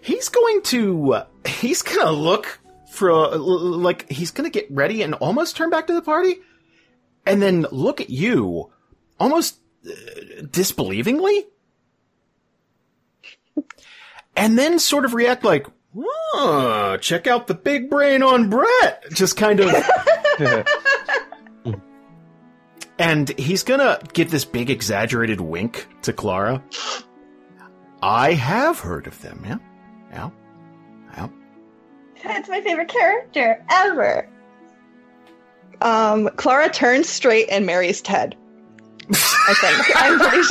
He's going to uh, he's gonna look for a, l- like he's gonna get ready and almost turn back to the party, and then look at you, almost uh, disbelievingly, and then sort of react like, "Huh, check out the big brain on Brett," just kind of. [laughs] And he's gonna give this big exaggerated wink to Klara. I have heard of them, yeah? Yeah? Yeah? It's my favorite character ever. Um, Klara turns straight and marries Ted. [laughs] I think. I'm pretty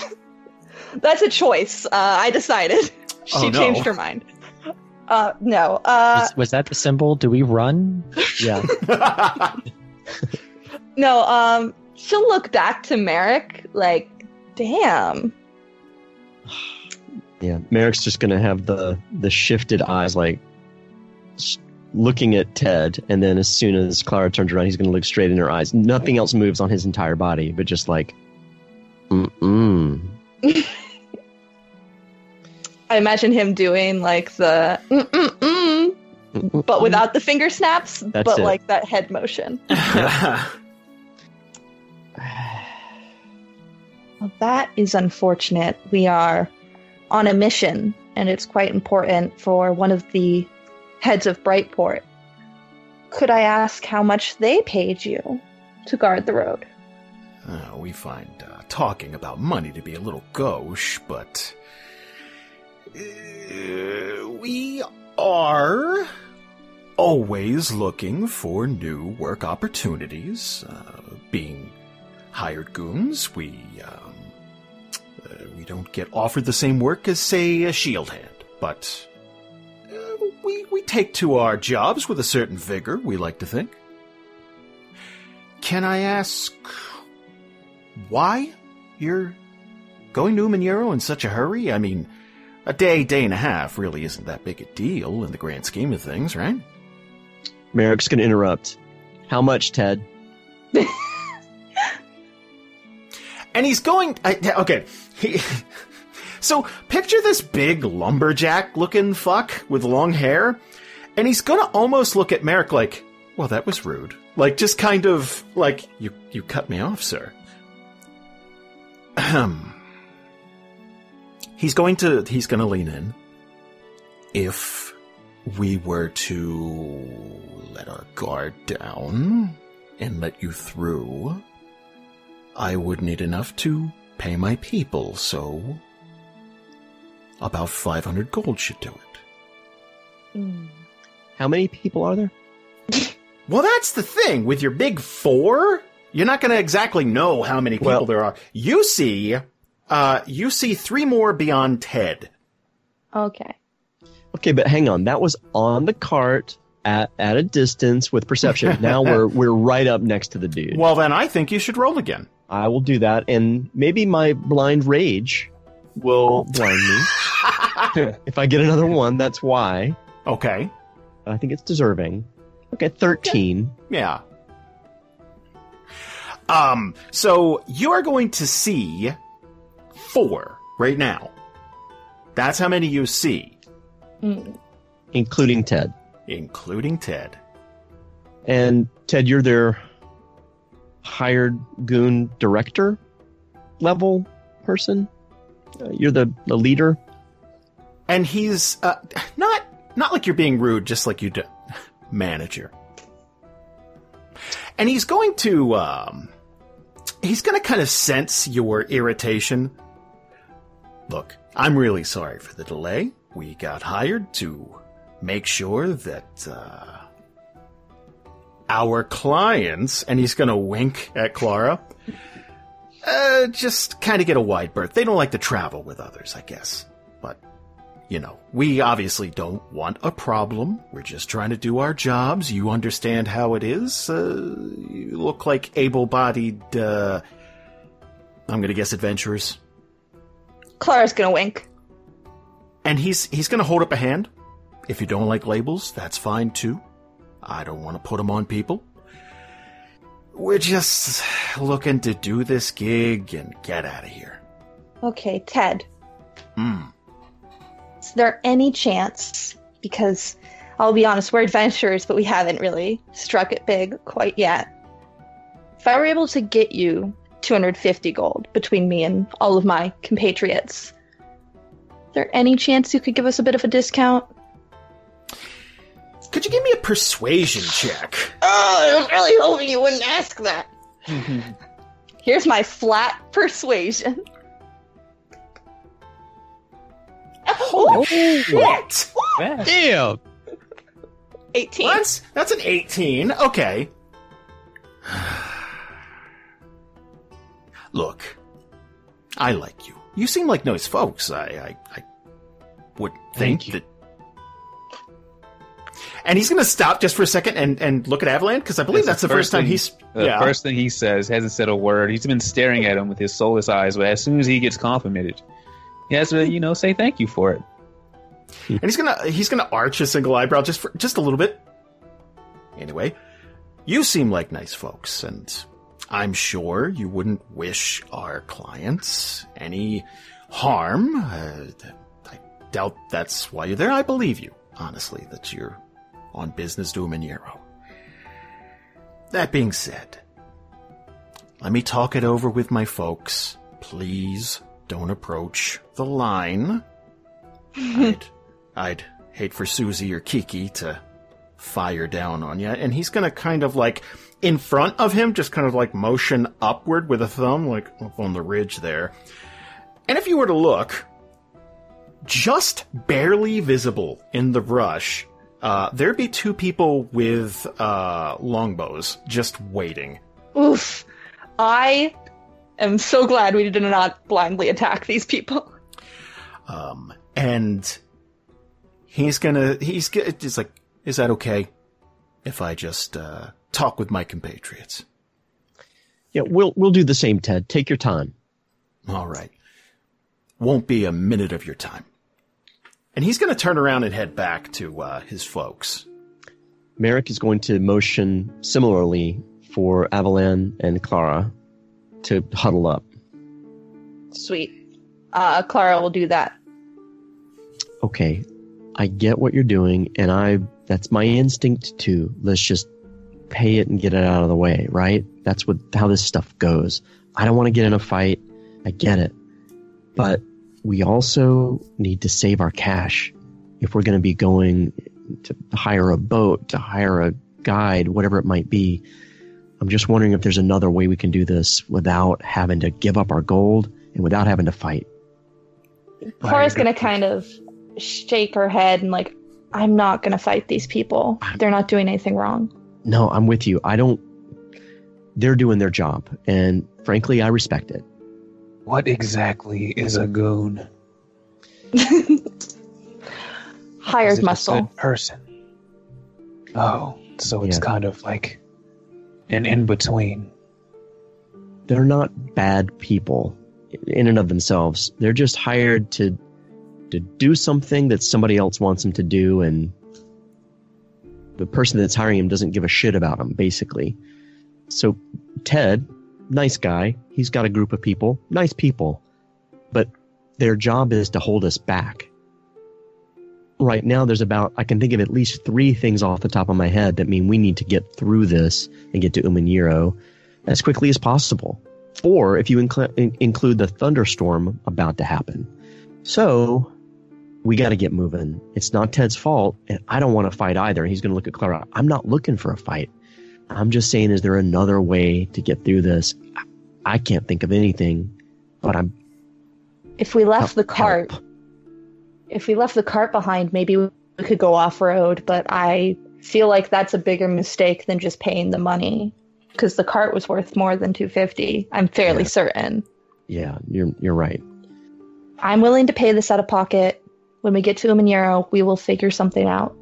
sure. [laughs] That's a choice. Uh, I decided. [laughs] She Oh, no. changed her mind. Uh, no. Uh, was, was that the symbol? Do we run? Yeah. [laughs] [laughs] no. Um, she'll look back to Marrek like, damn. Yeah, Marrek's just gonna have the the shifted eyes, like looking at Ted, and then as soon as Klara turns around, he's gonna look straight in her eyes. Nothing else moves on his entire body, but just like, mm mm. I imagine him doing like the mm mm mm, but without the finger snaps, That's but it. like that head motion. [laughs] Well, that is unfortunate. We are on a mission, and it's quite important for one of the heads of Brightport. Could I ask how much they paid you to guard the road? Uh, we find uh, talking about money to be a little gauche, but uh, we are always looking for new work opportunities. Uh, being hired goons, we um, uh, we don't get offered the same work as, say, a shield hand, but uh, we we take to our jobs with a certain vigor. We like to think. Can I ask why you're going to Manero in such a hurry? I mean, a day, day and a half really isn't that big a deal in the grand scheme of things, right? Marrek's gonna interrupt. How much, Ted? [laughs] And he's going. I, okay, he. [laughs] So picture this big lumberjack looking fuck with long hair, and he's gonna almost look at Merrick like, "Well, that was rude." Like just kind of like you you cut me off, sir. Ahem. [clears throat] Um, he's going to he's going to lean in. If we were to let our guard down, and let you through, I would need enough to pay my people, so about 500 gold should do it. Mm. How many people are there? [laughs] Well, that's the thing. With your big four, you're not going to exactly know how many people Well- there are. You see, uh, you see three more beyond Ted. Okay. Okay, but hang on. That was on the cart at, at a distance with perception. [laughs] now we're we're right up next to the dude. Well, then I think you should roll again. I will do that, and maybe my blind rage will blind me. [laughs] if I get another one, that's why. Okay. I think it's deserving. Okay, thirteen. Yeah. Um, so you are going to see four right now. That's how many you see, Mm. including Ted. including Ted. And Ted, you're their hired goon director level person. Uh, you're the, the leader. And he's uh, not not like you're being rude, just like you do, [laughs] manager. And he's going to um, he's going to kind of sense your irritation. Look, I'm really sorry for the delay. We got hired to make sure that uh, our clients, and he's going to wink at Klara, uh, just kind of get a wide berth. They don't like to travel with others, I guess. But you know, we obviously don't want a problem. We're just trying to do our jobs. You understand how it is. Uh, you look like able-bodied. Uh, I'm gonna guess adventurers. Klara's gonna wink. And he's he's gonna hold up a hand. If you don't like labels, that's fine too. I don't want to put them on people. We're just looking to do this gig and get out of here. Okay, Ted. Hmm. Is there any chance? Because I'll be honest, we're adventurers, but we haven't really struck it big quite yet. If I were able to get you 250 gold between me and all of my compatriots, is there any chance you could give us a bit of a discount? Could you give me a persuasion check? Oh, I was really hoping you wouldn't ask that. [laughs] Here's my flat persuasion. Oh, Shit! Damn. 18. Well, that's that's an 18. Okay. Look, I like you. You seem like nice folks. I I, I would think Thank you. that. And he's going to stop just for a second and, and look at Avalan because I believe That's that's the first time thing- he's The yeah. first thing he says hasn't said a word. He's been staring at him with his soulless eyes, but as soon as he gets complimented, he has to, you know, say thank you for it. [laughs] and he's gonna he's gonna arch a single eyebrow just for just a little bit. Anyway, you seem like nice folks, and I'm sure you wouldn't wish our clients any harm. Uh, I doubt that's why you're there. I believe you, honestly, that you're on business to Manero. That being said, let me talk it over with my folks. Please don't approach the line. [laughs] I'd, I'd hate for Susie or Kiki to fire down on you. And he's gonna kind of like, in front of him, just kind of like motion upward with a thumb, like up on the ridge there. And if you were to look, just barely visible in the brush, uh, there'd be two people with uh, longbows just waiting. Oof. I am so glad we did not blindly attack these people. Um, and he's gonna, he's it's like, is that okay if I just uh, talk with my compatriots? Yeah, we'll we'll do the same, Ted. Take your time. All right. Won't be a minute of your time. And he's gonna turn around and head back to uh, his folks. Marrek is going to motion similarly for Avalan and Klara to huddle up. Sweet. Uh, Clara will do that. Okay, I get what you're doing, and I that's my instinct too. Let's just pay it and get it out of the way, right? That's what how this stuff goes. I don't want to get in a fight. I get it. But we also need to save our cash if we're going to be going to hire a boat, to hire a guide, whatever it might be. I'm just wondering if there's another way we can do this without having to give up our gold and without having to fight. Klara's gonna kind of shake her head and like, I'm not gonna fight these people. They're not doing anything wrong. No, I'm with you. I don't. They're doing their job, and frankly, I respect it. What exactly is a goon? [laughs] Hired Is a muscle. good person. Oh, so it's Yeah. kind of like an in between. They're not bad people in and of themselves. They're just hired to to do something that somebody else wants him to do, and the person that's hiring him doesn't give a shit about him, basically. So Ted, nice guy, he's got a group of people, nice people, but their job is to hold us back. Right now, there's about, I can think of at least three things off the top of my head that mean we need to get through this and get to Uman'Yiro as quickly as possible. Or if you incl- in- include the thunderstorm about to happen. So, we got to get moving. It's not Ted's fault, and I don't want to fight either. He's going to look at Klara. I'm not looking for a fight. I'm just saying, is there another way to get through this? I- can't think of anything, but I'm If we left the Help. cart, if we left the cart behind, maybe we could go off road. But I feel like that's a bigger mistake than just paying the money because the cart was worth more than two fifty. I'm fairly Yeah. certain. yeah, you're you're right. I'm willing to pay this out of pocket. When we get to Uman'Yiro, we will figure something out.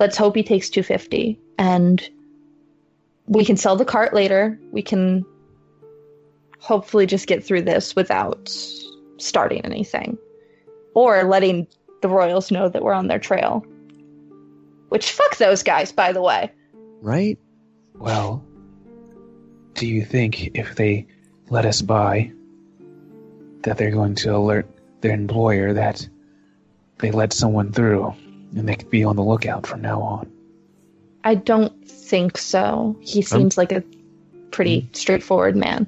Let's hope he takes 250 and we can sell the cart later. We can hopefully just get through this without starting anything or letting the royals know that we're on their trail. Which fuck those guys, by the way. Right? Well, do you think if they let us by, that they're going to alert their employer that they let someone through and they could be on the lookout from now on? I don't think so. He seems like a pretty straightforward man.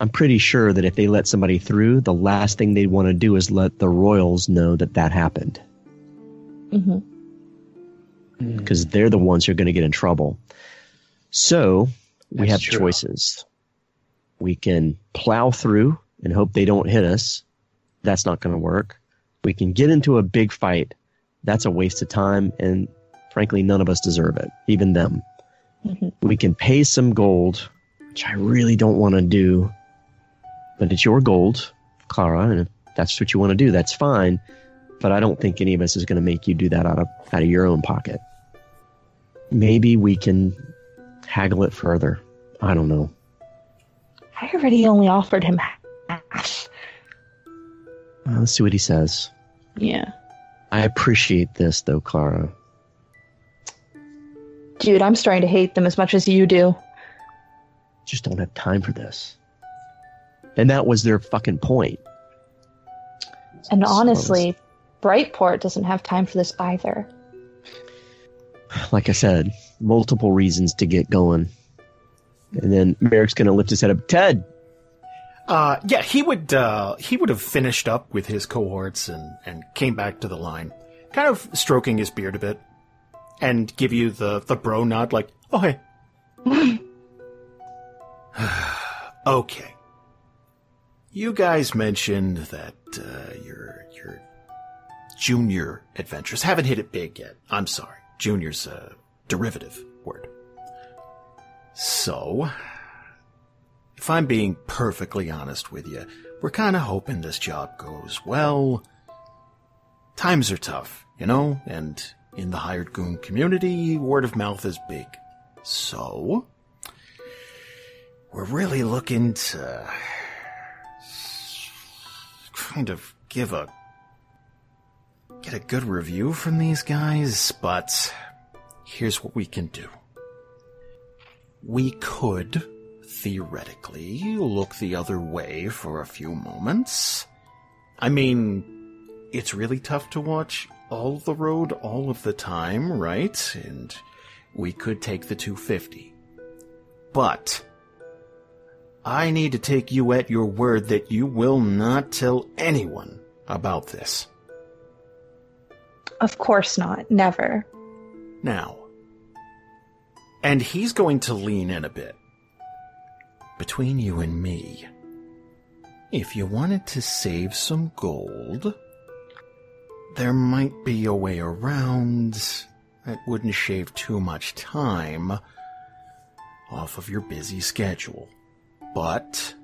I'm pretty sure that if they let somebody through, the last thing they'd want to do is let the royals know that that happened Mm-hmm. because they're the ones who are going to get in trouble. So we That's have true. choices. We can plow through and hope they don't hit us. That's not going to work. We can get into a big fight. That's a waste of time, and frankly, none of us deserve it, even them. Mhm. We can pay some gold, which I really don't want to do, but it's your gold, Klara, and if that's what you want to do, that's fine. But I don't think any of us is going to make you do that out of out of your own pocket. Maybe we can haggle it further. I don't know. I already only offered him half. Uh, let's see what he says. Yeah. I appreciate this, though, Klara. Dude, I'm starting to hate them as much as you do. Just don't have time for this. And that was their fucking point. And So- honestly, Brightport doesn't have time for this either. like I said, multiple reasons to get going. And then Marrek's going to lift his head up. Ted, Uh, yeah, he would, uh, he would have finished up with his cohorts and, and came back to the line, kind of stroking his beard a bit, and give you the, the bro nod like, oh hey. [sighs] okay. You guys mentioned that, uh, your, your junior adventures haven't hit it big yet. I'm sorry. Junior's a derivative word. So, if I'm being perfectly honest with you, we're kind of hoping this job goes well. Times are tough, you know, and in the hired goon community, word of mouth is big. So, we're really looking to kind of give a get a good review from these guys, but here's what we can do. We could theoretically look the other way for a few moments. I mean, it's really tough to watch all the road all of the time, right? And we could take the 250. But I need to take you at your word that you will not tell anyone about this. Of course not. Never. Now, and he's going to lean in a bit between you and me, if you wanted to save some gold, there might be a way around that wouldn't shave too much time off of your busy schedule. But,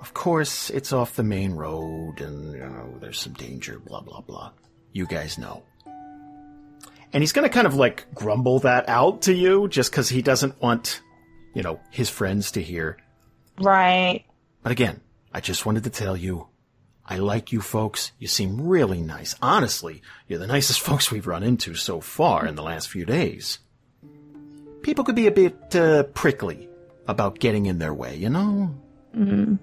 of course, it's off the main road and, you know, there's some danger, blah, blah, blah. You guys know. And he's gonna kind of like grumble that out to you just because he doesn't want, you know, his friends to hear. Right. But again, I just wanted to tell you, I like you folks. You seem really nice. Honestly, you're the nicest [laughs] folks we've run into so far in the last few days. People could be a bit uh, prickly about getting in their way, you know? Mm.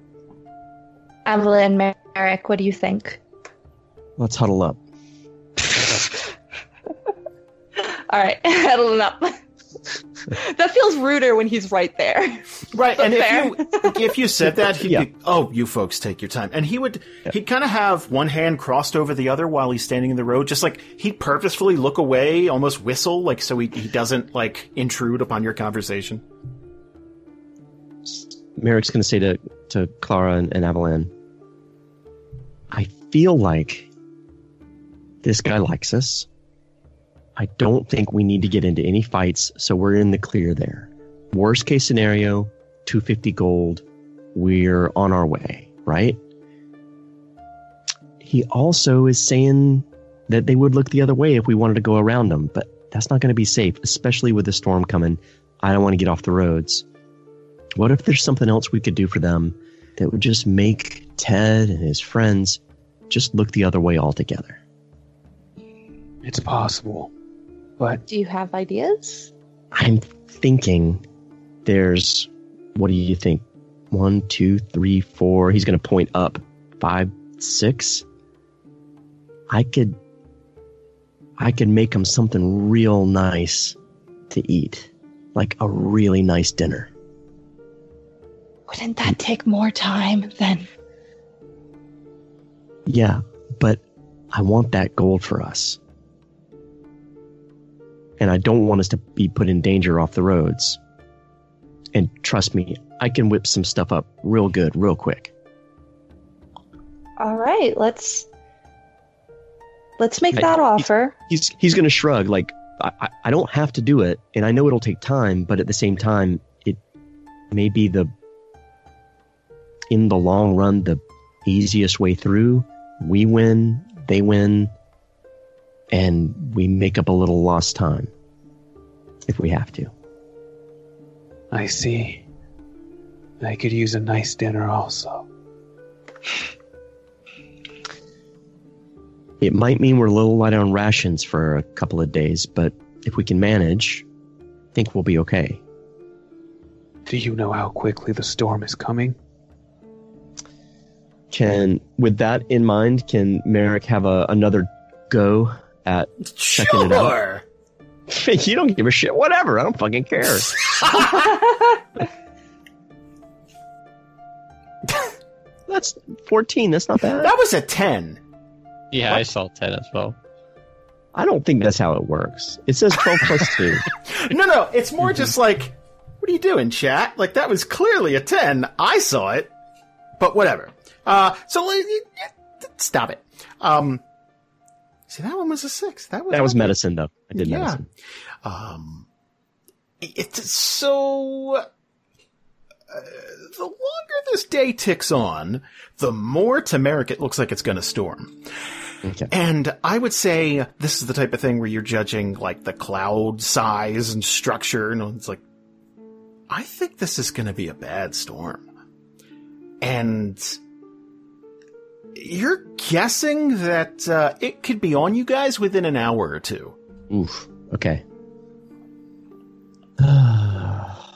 Avalan, Marrek, what do you think? Let's huddle up. [laughs] All right, [laughs] huddling up. [laughs] that feels ruder when he's right there. Right, But [laughs] and if you if you said that, he'd Yeah. be, "Oh, you folks take your time," and he would he'd kind of have one hand crossed over the other while he's standing in the road, just like he'd purposefully look away, almost whistle, like so he he doesn't like intrude upon your conversation. Marrek's going to say to, to Klara and, and Avalan, I feel like this guy likes us. I don't think we need to get into any fights, so we're in the clear there. Worst case scenario, 250 gold. We're on our way, right? He also is saying that they would look the other way if we wanted to go around them, but that's not going to be safe, especially with the storm coming. I don't want to get off the roads. What if there's something else we could do for them that would just make Ted and his friends just look the other way altogether? It's possible. But Do you have ideas? I'm thinking there's, what do you think? One, two, three, four. He's going to point up. Five, six. I could, I could make him something real nice to eat, like a really nice dinner. Wouldn't that take more time than Yeah, but I want that gold for us. And I don't want us to be put in danger off the roads. And trust me, I can whip some stuff up real good, real quick. All right, let's let's make I- that offer. He's he's gonna shrug like I, I- I don't have to do it, and I know it'll take time, but at the same time, it may be the in the long run the easiest way through. We win, they win, and we make up a little lost time if we have to. I see. I could use a nice dinner also. It might mean we're a little light on rations for a couple of days, but if we can manage, I think we'll be okay. Do you know how quickly the storm is coming? Can, with that in mind, can Marrek have a, another go at checking it out? Sure. [laughs] you don't give a shit. Whatever. I don't fucking care. [laughs] That's 14. That's not bad. That was a ten. Yeah, I saw 10 as well. I don't think that's how it works. It says 12 plus 2. [laughs] No, no, it's more just like, what are you doing, chat? Like that was clearly a ten. I saw it, but whatever. Uh, so stop it. Um, see, that one was a six. That was That was medicine, though. I did Yeah. medicine. Um, it's so. Uh, the longer this day ticks on, the more to Marrek it looks like it's going to storm. Okay. And I would say this is the type of thing where you're judging like the cloud size and structure, and it's like, I think this is going to be a bad storm. And you're guessing that uh, it could be on you guys within an hour or two. Oof. Okay. [sighs] uh,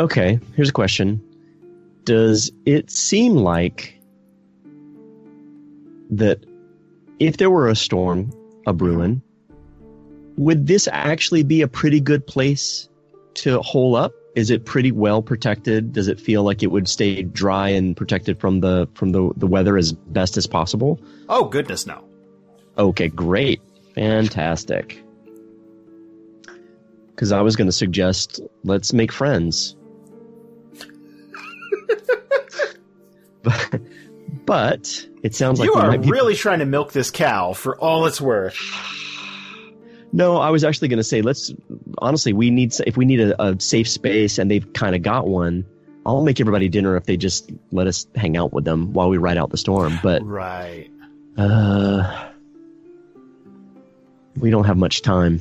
okay, here's a question. Does it seem like that if there were a storm, a brewing, would this actually be a pretty good place to hole up? Is it pretty well protected? Does it feel like it would stay dry and protected from the from the, the weather as best as possible? Oh, goodness, no. Okay, great. Fantastic. because I was going to suggest let's make friends. but, [laughs] but it sounds like you are be- really trying to milk this cow for all it's worth. No, I was actually going to say let's honestly we need if we need a, a safe space and they've kind of got one. I'll make everybody dinner if they just let us hang out with them while we ride out the storm. But Right. uh, we don't have much time.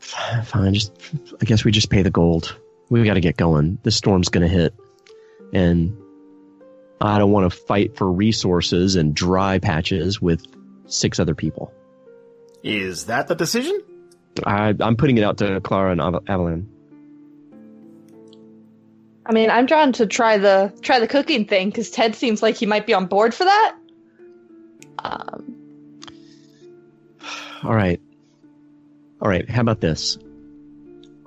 [sighs] Fine, just I guess we just pay the gold. We got to get going. The storm's going to hit, and I don't want to fight for resources and dry patches with six other people. Is that the decision? I, I'm putting it out to Klara and Av- Avalan. I mean, I'm drawn to try the try the cooking thing because Ted seems like he might be on board for that. Um, [sighs] All right, all right. How about this?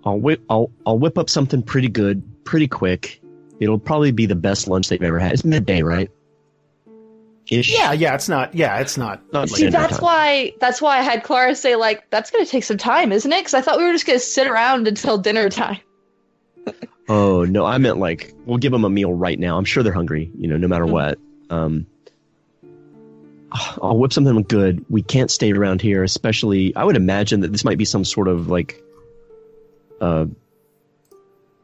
I'll whip. I'll I'll whip up something pretty good, pretty quick. It'll probably be the best lunch they've ever had. It's midday, right? Ish. Yeah, yeah, it's not. Yeah, it's not. Not see, dinner that's time. why that's why I had Klara say like that's gonna take some time, isn't it? Because I thought we were just gonna sit around until dinner time. [laughs] Oh no, I meant like we'll give them a meal right now. I'm sure they're hungry, you know, no matter what. Um, I'll whip something good. We can't stay around here, especially. I would imagine that this might be some sort of like uh,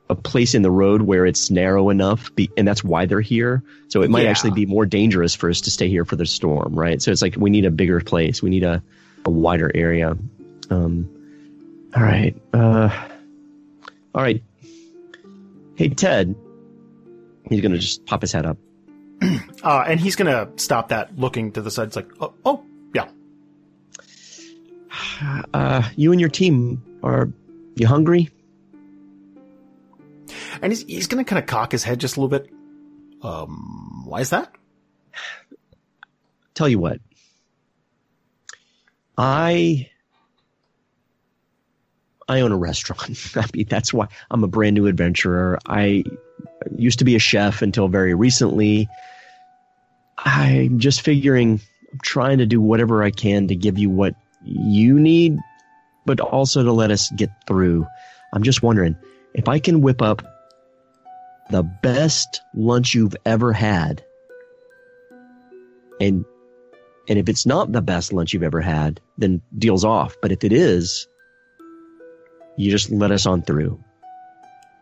a place in the road where it's narrow enough, be, and that's why they're here. So it might Yeah. actually be more dangerous for us to stay here for the storm, right? So it's like we need a bigger place. We need a, a wider area. Um, all right. Uh, all right. Hey, Ted. He's going to just pop his head up. [clears throat] Uh, and he's gonna stop that, looking to the side. It's like, oh, oh yeah. [sighs] Uh, you and your team are you hungry? And he's he's gonna kind of cock his head just a little bit. Um, why is that? Tell you what. I I own a restaurant. [laughs] I mean, that's why I'm a brand new adventurer. I used to be a chef until very recently. I'm just figuring I'm trying to do whatever I can to give you what you need, but also to let us get through. I'm just wondering if I can whip up the best lunch you've ever had. And and if it's not the best lunch you've ever had, then deal's off. But if it is, you just let us on through.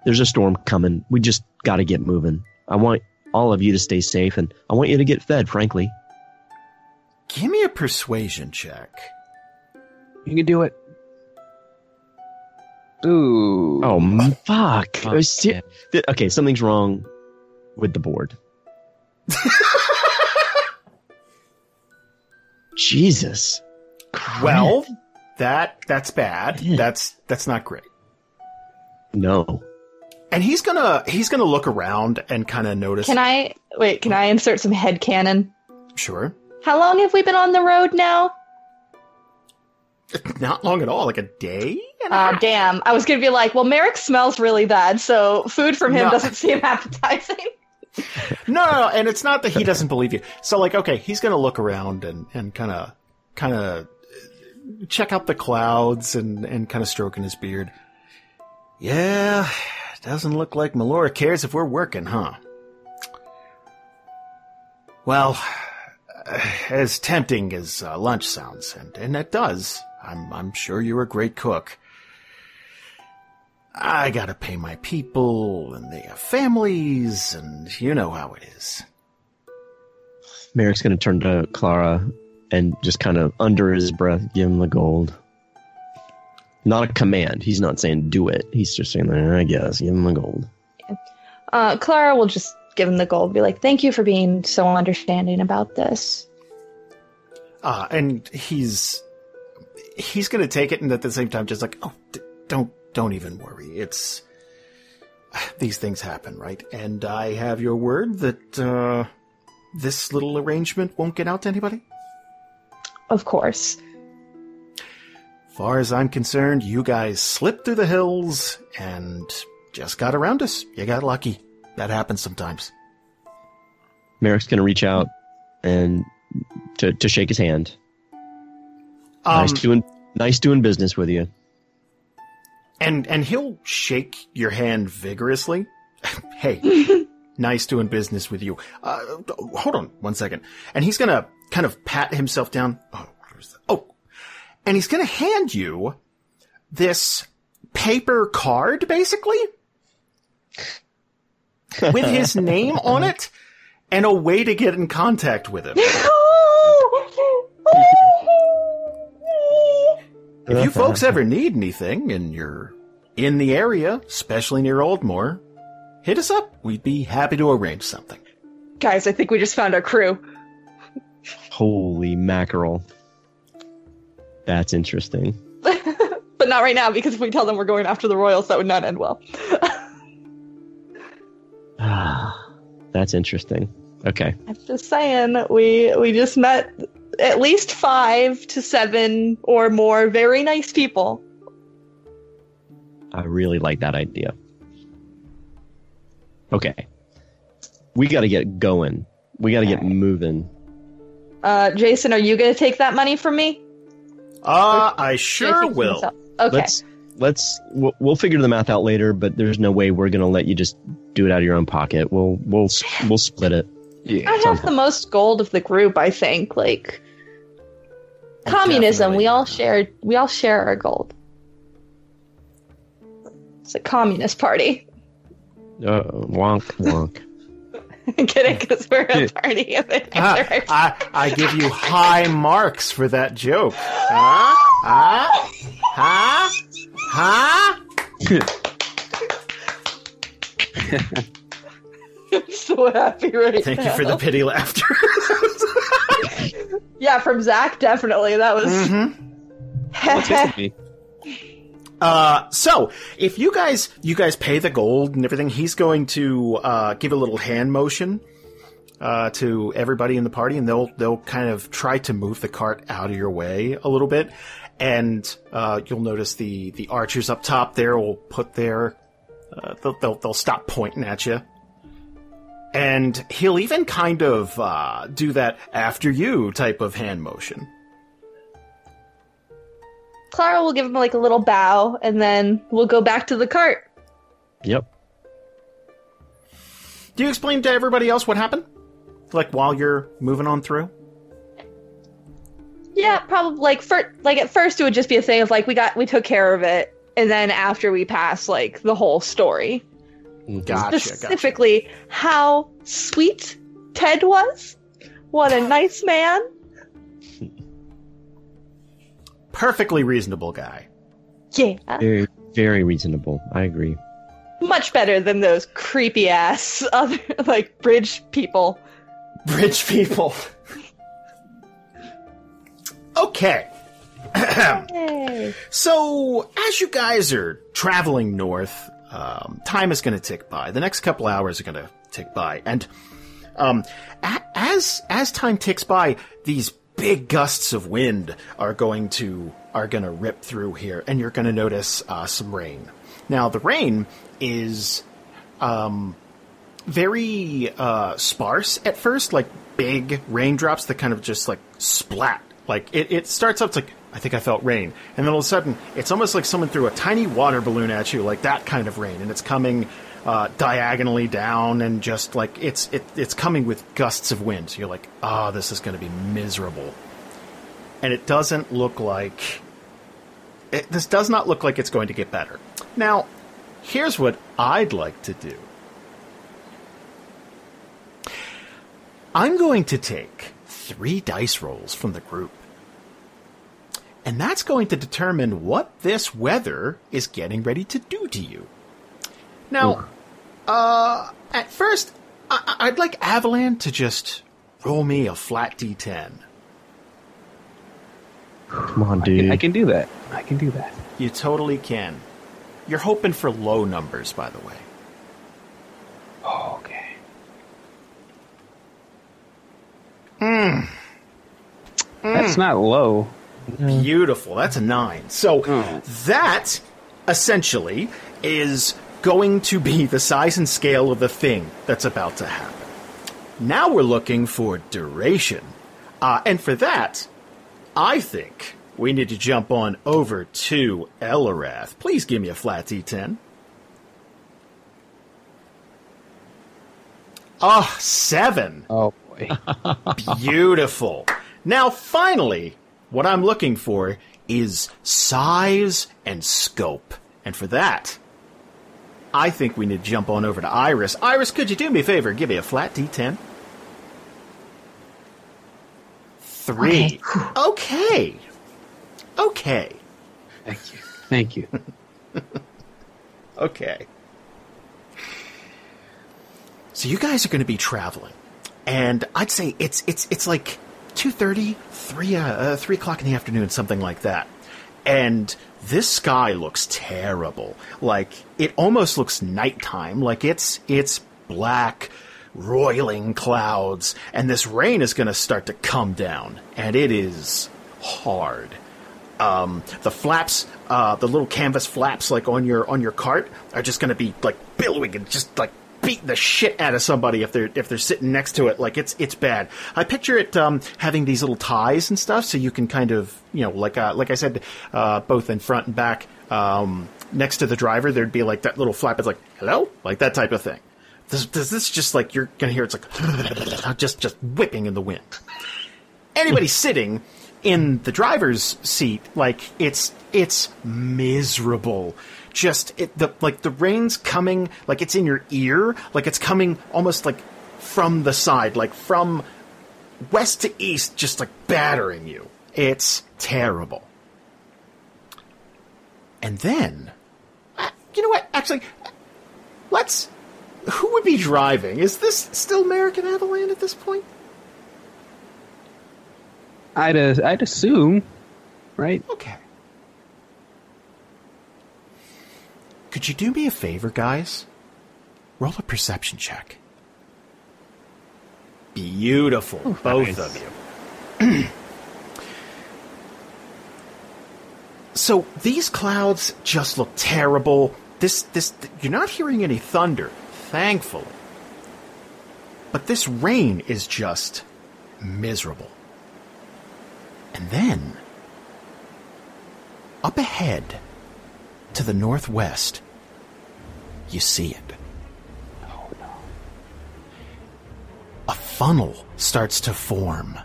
There's a storm coming. We just got to get moving. I want all of you to stay safe and I want you to get fed, frankly. Give me a persuasion check. You can do it. Ooh. Oh, fuck. Fuck, oh, ser- Th- okay, something's wrong with the board. [laughs] Jesus. Well, that that's bad. That's that's not great. No. And he's gonna he's gonna look around and kind of notice. Can I wait? Can I insert some head canon? Sure. How long have we been on the road now? Not long at all. Like a day. Half. [laughs] damn. I was gonna be like, well, Marrek smells really bad, so food from him No. doesn't seem [laughs] appetizing. No, no, no, and it's not that he doesn't believe you. So, like, okay, he's gonna look around and and kind of kind of check out the clouds and and kind of stroking his beard. Yeah, doesn't look like Melora cares if we're working, huh? Well, [sighs] as tempting as uh, lunch sounds, and and it does. I'm I'm sure you're a great cook. I gotta pay my people, and they have families, and you know how it is. Marrek's going to turn to Klara and just kind of under his breath give him the gold. Not a command. He's not saying do it. He's just saying, I guess, give him the gold. Uh, Klara will just give him the gold. Be like, thank you for being so understanding about this. Uh, and he's he's gonna take it, and at the same time, just like, oh, d- don't don't even worry. It's these things happen, right? And I have your word that uh, this little arrangement won't get out to anybody. Of course. Far as I'm concerned, you guys slipped through the hills and just got around us. You got lucky. That happens sometimes. Marrek's going to reach out and to, to shake his hand. Um, nice doing nice doing business with you. And and he'll shake your hand vigorously. [laughs] hey, [laughs] nice doing business with you. Uh, hold on one second, and he's gonna kind of pat himself down. Oh? Oh, and he's gonna hand you this paper card, basically, with his [laughs] name on it and a way to get in contact with him. If you folks ever need anything and you're in the area, especially near Oldmore, hit us up. We'd be happy to arrange something. Guys, I think we just found our crew. Holy mackerel. That's interesting. [laughs] but not right now because if we tell them we're going after the royals, that would not end well. Ah, [sighs] that's interesting. Okay. I'm just saying, we we just met at least five to seven or more very nice people. I really like that idea. Okay. We got to get going. We got to get moving. Uh, Jason, are you going to take that money from me? Uh, I sure will. myself? Okay. Let's let's we'll, we'll figure the math out later, but there's no way we're going to let you just do it out of your own pocket. We'll we'll we'll split it. I have the most gold of the group, I think. Like communism, we all share we all share our gold. It's a communist party. Uh, wonk wonk. Get it? Because we're a [laughs] party. and they- Ah, I, I give you [laughs] high marks for that joke. Huh? Huh? Huh? Huh? [laughs] I'm so happy right now. Thank now. you for the pity laughter. Yeah, from Zach, definitely. That was. Mhm. [laughs] Uh, so if you guys you guys pay the gold and everything, he's going to uh, give a little hand motion uh, to everybody in the party, and they'll they'll kind of try to move the cart out of your way a little bit, and uh, you'll notice the the archers up top there will put their uh, they'll, they'll they'll stop pointing at you. And he'll even kind of uh, do that after you type of hand motion. Klara will give him like a little bow, and then we'll go back to the cart. Yep. Do you explain to everybody else what happened? Like while you're moving on through? Yeah, probably like for like at first it would just be a thing of like we got we took care of it, and then after we pass like the whole story, Mm-hmm. Gotcha, gotcha. specifically how sweet Ted was. What a nice man. Perfectly reasonable guy. Yeah, Very very reasonable. I agree. much better than those creepy ass other [laughs] like bridge people. Bridge people. okay. [clears throat] So, as you guys are traveling north, um, time is going to tick by. The next couple hours are going to tick by, and um, a- as as time ticks by, these big gusts of wind are going to are going to rip through here, and you're going to notice uh, some rain. Now, the rain is um, very uh, sparse at first, like big raindrops that kind of just like splat. Like it, it starts it's like I think I felt rain, and then all of a sudden it's almost like someone threw a tiny water balloon at you, like that kind of rain, and it's coming uh, diagonally down, and just like it's it, it's coming with gusts of wind. So you're like, ah, this is going to be miserable, and it doesn't look like it, this does not look like it's going to get better. Now, here's what I'd like to do. I'm going to take three dice rolls from the group. And that's going to determine what this weather is getting ready to do to you. Now, uh, at first, I- I- I'd like Avalan to just roll me a flat d10. Come on, I dude. can, I can do that. I can do that. You totally can. You're hoping for low numbers, by the way. Oh, okay. Hmm. That's not low. Beautiful. That's a nine. So that essentially is going to be the size and scale of the thing that's about to happen. Now we're looking for duration. Uh, and for that, I think we need to jump on over to Eliwrath. Please give me a flat D10. Ah, seven. Oh boy. [laughs] Beautiful. Now, finally, what I'm looking for is size and scope. And for that, I think we need to jump on over to Iris. Iris, could you do me a favor? Give me a flat D10. Three. Okay. Okay. okay. Thank you. Thank you. [laughs] Okay. So you guys are going to be traveling, and I'd say it's it's it's like two thirty, three uh, uh, three o'clock in the afternoon, something like that. And this sky looks terrible. Like it almost looks nighttime. Like it's it's black, roiling clouds, and this rain is going to start to come down, and it is hard um, the flaps, uh, the little canvas flaps, like on your on your cart, are just going to be like billowing and just like beat the shit out of somebody if they're if they're sitting next to it. Like it's it's bad. I picture it um, having these little ties and stuff, so you can kind of you know like uh, like I said, uh, both in front and back. Um, next to the driver, there'd be like that little flap. It's like hello, like that type of thing. Does, does this just like you're gonna hear? It's like [laughs] just just whipping in the wind. Anybody [laughs] sitting in the driver's seat, like it's it's miserable. Just it the like the rain's coming like it's in your ear, like it's coming almost like from the side, like from west to east, just like battering you. It's terrible. And then, uh, you know what? Actually, let's. Who would be driving? Is this still American Avaland at this point? I'd uh, I'd assume, right? Okay. Could you do me a favor, guys? Roll a perception check. Beautiful, both nice. of you. [clears throat] so these clouds just look terrible. This, this, you're not hearing any thunder, thankfully. But this rain is just miserable. And then, up ahead, to the northwest, you see it. No. A funnel starts to form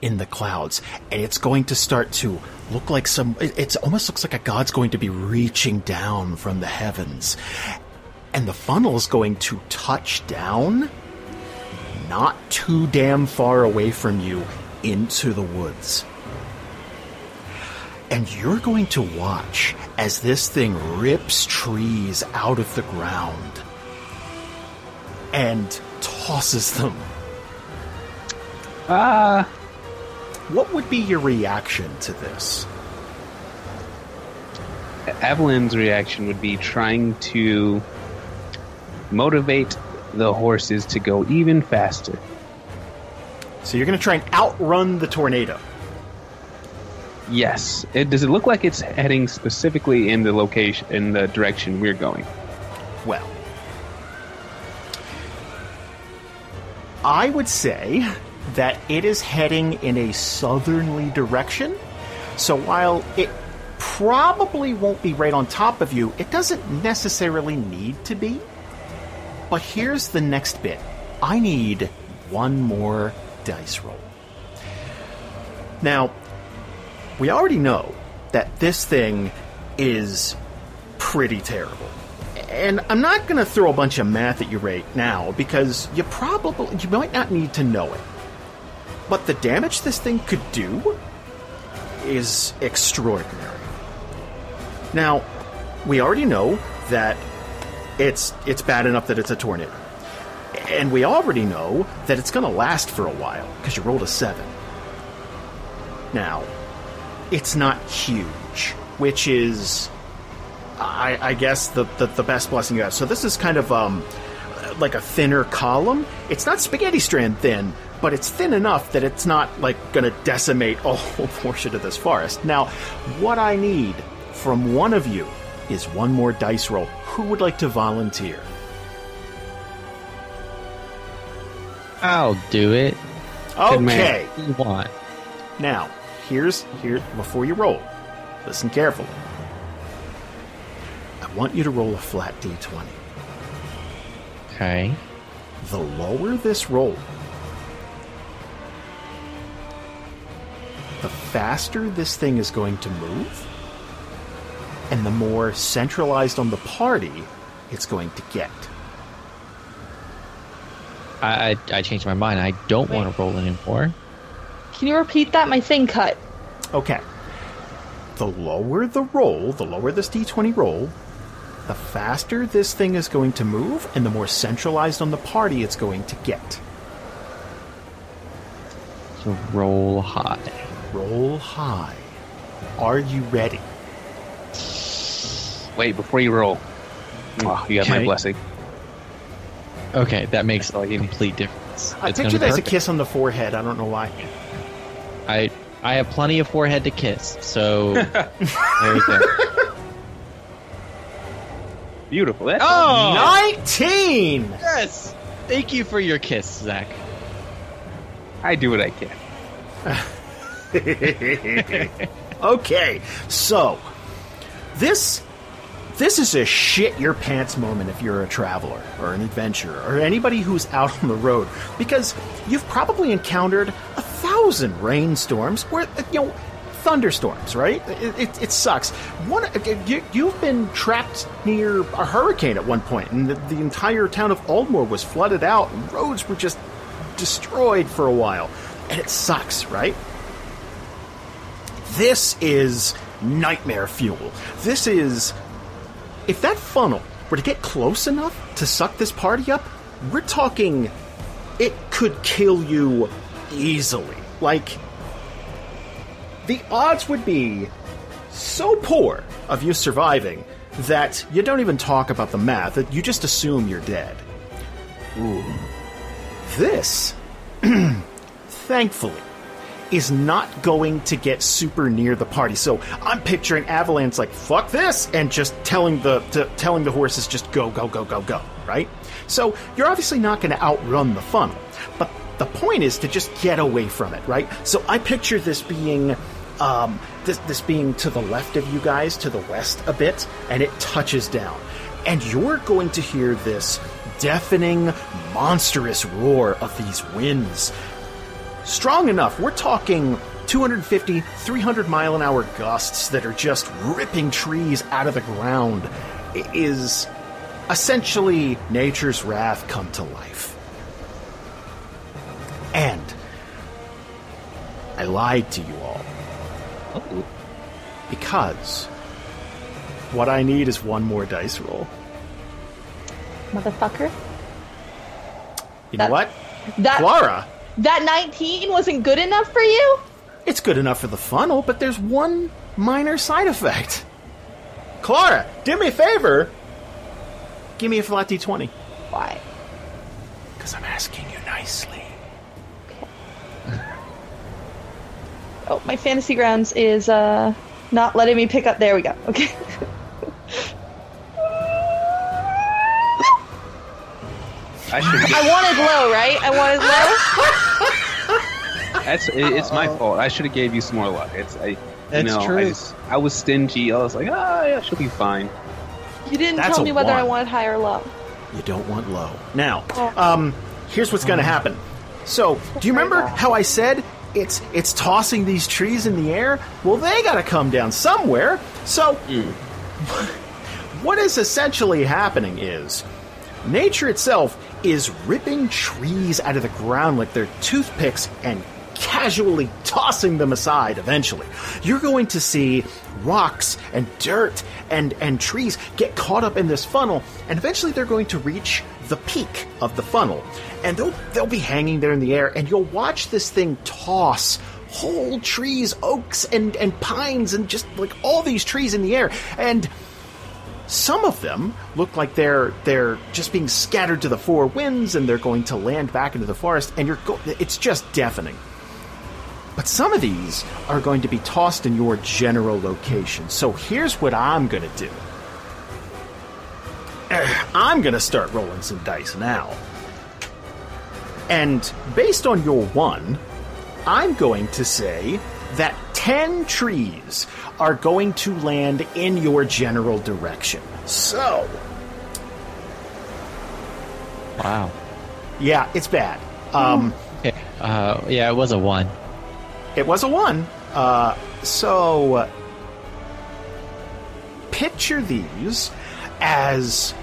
in the clouds, and it's going to start to look like some. It it's almost looks like a god's going to be reaching down from the heavens, and the funnel is going to touch down, not too damn far away from you, into the woods. And you're going to watch as this thing rips trees out of the ground and tosses them. Ah, What would be your reaction to this? Avalan's reaction would be trying to motivate the horses to go even faster. So you're going to try and outrun the tornado. Yes. It, does it look like it's heading specifically in the location, in the direction we're going? Well, I would say that it is heading in a southerly direction. So while it probably won't be right on top of you, it doesn't necessarily need to be. But here's the next bit I need one more dice roll. Now, we already know that this thing is pretty terrible. And I'm not going to throw a bunch of math at you right now because you probably you might not need to know it. But the damage this thing could do is extraordinary. Now, we already know that it's it's bad enough that it's a tornado. And we already know that it's going to last for a while because you rolled a 7. Now, it's not huge, which is, I, I guess, the, the, the best blessing you have. So this is kind of um, like a thinner column. It's not spaghetti strand thin, but it's thin enough that it's not like going to decimate a [laughs] whole portion of this forest. Now, what I need from one of you is one more dice roll. Who would like to volunteer? I'll do it. Okay. What you want? Now, here's here before you roll. Listen carefully. I want you to roll a flat d20. Okay. The lower this roll, the faster this thing is going to move, and the more centralized on the party it's going to get. I, I, I changed my mind. I don't want to roll anymore. Can you repeat that? My thing cut. Okay. The lower the roll, the lower this d20 roll, the faster this thing is going to move, and the more centralized on the party it's going to get. So roll high. Roll high. Are you ready? Wait, before you roll. Oh, you have my Okay. blessing. Okay, that makes That's all complete difference. I It's gonna picture be there's a perfect. kiss on the forehead. I don't know why. I I have plenty of forehead to kiss, so [laughs] there you go. Beautiful. That's Oh, 19! yes! Thank you for your kiss, Zach. I do what I can. [laughs] okay, so this this is a shit your pants moment if you're a traveler or an adventurer or anybody who's out on the road because you've probably encountered a thousand rainstorms where you know thunderstorms right it, it, it sucks one you, you've been trapped near a hurricane at one point and the, the entire town of aldmore was flooded out and roads were just destroyed for a while and it sucks right this is nightmare fuel. This is. If that funnel were to get close enough to suck this party up, we're talking. It could kill you easily. Like. The odds would be so poor of you surviving that you don't even talk about the math, that you just assume you're dead. Ooh. This, [clears throat] thankfully, is not going to get super near the party. So I'm picturing Avalanche like fuck this and just telling the telling the horses just go go go go go, right? So you're obviously not going to outrun the funnel. But the point is to just get away from it, right? So I picture this being um, this, this being to the left of you guys, to the west a bit, and it touches down. And you're going to hear this deafening, monstrous roar of these winds strong enough. We're talking 250, 300 mile an hour gusts that are just ripping trees out of the ground. It is essentially nature's wrath come to life. And I lied to you all. Oh. Because what I need is one more dice roll. Motherfucker. You know what? That Klara, that 19 wasn't good enough for you? it's good enough for the funnel, but there's one minor side effect. Klara, do me a favor. Give me a flat d20. Why? Because I'm asking you nicely. Oh, my fantasy grounds is uh not letting me pick up. There we go. Okay. I should. [laughs] I wanted low, right? I wanted low. That's it, it's my fault. I should have gave you some more luck. It's I. That's you know, true. I, just, I was stingy. I was like, ah, yeah, she'll be fine. You didn't That's tell a me whether I one. wanted high or low. You don't want low. Now, Oh. um, here's what's going to happen. So, do you remember how I said it's it's tossing these trees in the air? Well, they got to come down somewhere. So, what is essentially happening is nature itself is ripping trees out of the ground like they're toothpicks and casually tossing them aside eventually. You're going to see rocks and dirt and, and trees get caught up in this funnel, and eventually they're going to reach the peak of the funnel. And they'll, they'll be hanging there in the air, and you'll watch this thing toss whole trees, oaks and, and pines, and just like all these trees in the air. And some of them look like they're they're just being scattered to the four winds and they're going to land back into the forest and you're go- it's just deafening. But some of these are going to be tossed in your general location. So here's what I'm going to do. Eh, I'm going to start rolling some dice now. And based on your one, I'm going to say that 10 trees are going to land in your general direction. So, Wow. yeah, it's bad. Um. Uh, yeah, it was a one. It was a one. Uh, so, picture these as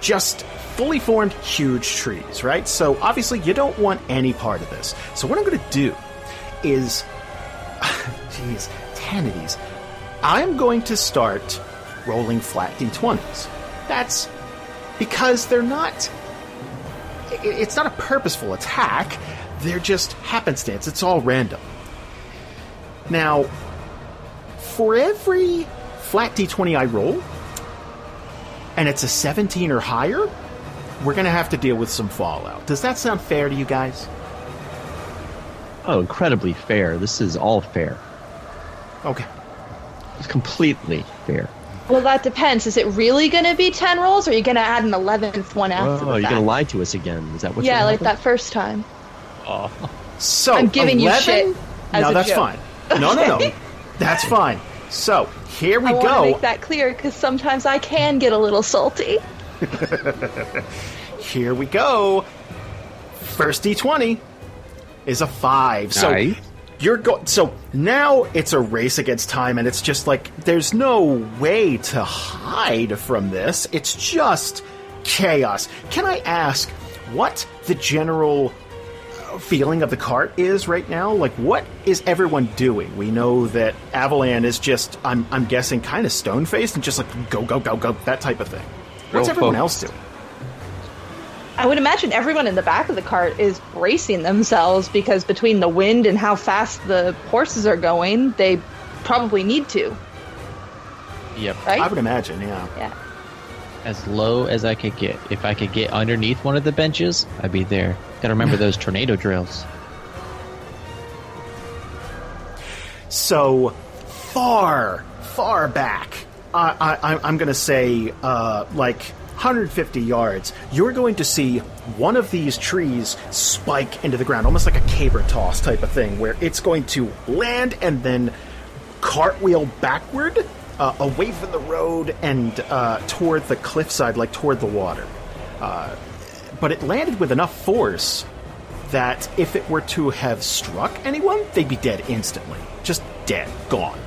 just fully formed huge trees, right? So, obviously, you don't want any part of this. So, what I'm going to do is, [laughs] jeez, 10 of these. I'm going to start rolling flat d20s. That's because they're not it's not a purposeful attack. They're just happenstance. It's all random. Now, for every flat d20 I roll, and it's a 17 or higher, we're going to have to deal with some fallout. Does that sound fair to you guys? Oh, incredibly fair. This is all fair. Okay. It's completely fair. Well, that depends. Is it really going to be 10 rolls, or are you going to add an 11th one after Oh, you're gonna lie to us again? Is that what? You Yeah, like that first time. Oh. So I'm giving you 11? shit as no, a that's joke. fine. No, no, no. [laughs] that's fine. So here we I want to go. make that clear because sometimes I can get a little salty. [laughs] Here we go. First d20 is a five. So Nice. you're going. So now it's a race against time, and it's just like there's no way to hide from this. It's just chaos. Can I ask what the general feeling of the cart is right now? Like, what is everyone doing? We know that Avalan is just, I'm, I'm guessing, kind of stone faced and just like go, go, go, go, that type of thing. What's Real everyone focused. else doing? I would imagine everyone in the back of the cart is bracing themselves because between the wind and how fast the horses are going, they probably need to, Yep. right? I would imagine, yeah. yeah. As low as I could get. If I could get underneath one of the benches, I'd be there. Gotta remember those tornado drills. So far, far back, I, going to say uh, like 150 yards, you're going to see one of these trees spike into the ground, almost like a caber toss type of thing, where it's going to land and then cartwheel backward uh, away from the road and uh, toward the cliffside, like toward the water. Uh, but it landed with enough force that if it were to have struck anyone, they'd be dead instantly. Just dead. Gone.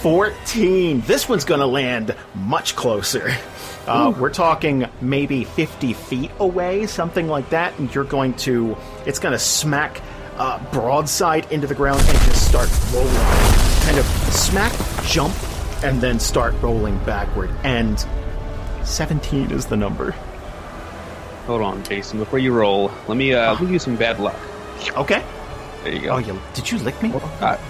14. This one's going to land much closer. [laughs] Uh, we're talking maybe 50 feet away, something like that, and you're going to. It's going to smack uh, broadside into the ground and just start rolling. Kind of smack, jump, and then start rolling backward. And 17 is the number. Hold on, Jason. Before you roll, let me uh, give you some bad luck. Okay. There you go. Oh, you, did you lick me? Uh, [laughs]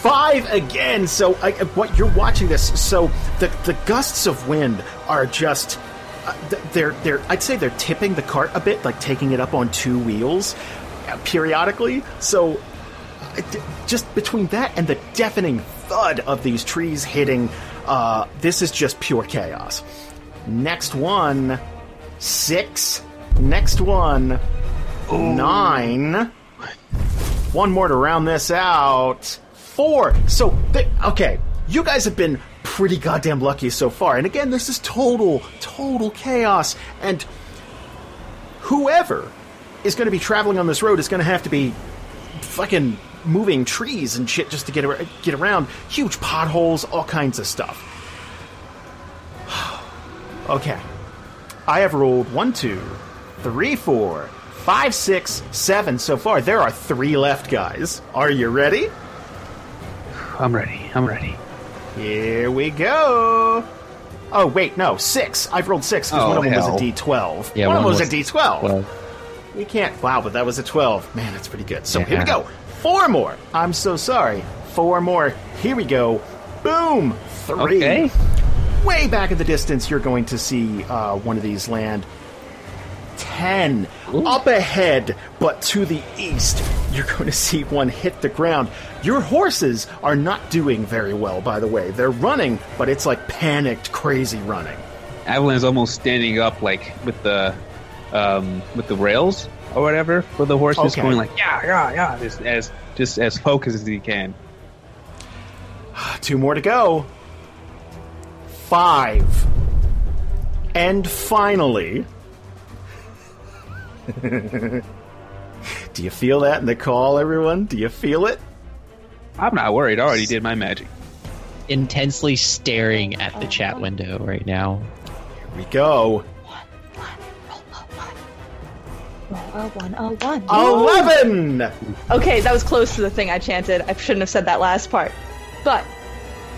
Five again. So I, what you're watching this? So the the gusts of wind are just uh, they're they're I'd say they're tipping the cart a bit, like taking it up on two wheels periodically. So uh, just between that and the deafening thud of these trees hitting, uh, this is just pure chaos. Next one, six. Next one, nine. One more to round this out. Four. So, okay, you guys have been pretty goddamn lucky so far. And again, this is total, total chaos. And whoever is going to be traveling on this road is going to have to be fucking moving trees and shit just to get ar- get around. Huge potholes, all kinds of stuff. [sighs] okay, I have rolled one, two, three, four, five, six, seven so far. There are three left, guys. Are you ready? I'm ready. I'm ready. Here we go. Oh wait, no, six. I've rolled six because Oh, one of them hell. was a D twelve. Yeah, one, of them was, was a D twelve. We can't. Wow, but that was a 12. Man, that's pretty good. So here we go. Four more. I'm so sorry. Four more. Here we go. Boom. Three. Okay. Way back in the distance, you're going to see uh, one of these land. Ten. Up ahead, but to the east, you're going to see one hit the ground. Your horses are not doing very well, by the way. They're running, but it's like panicked, crazy running. Avalan's almost standing up, like with the um, with the rails or whatever for the horse, just going like yeah, yeah, yeah, just as just as focused as he can. [sighs] Two more to go. Five. And finally. [laughs] Do you feel that in the call, everyone? Do you feel it? I'm not worried. I already did my magic. Intensely staring at the chat window right now. Here we go. Oh, one, oh, one. Eleven! Okay, that was close to the thing I chanted. I shouldn't have said that last part. But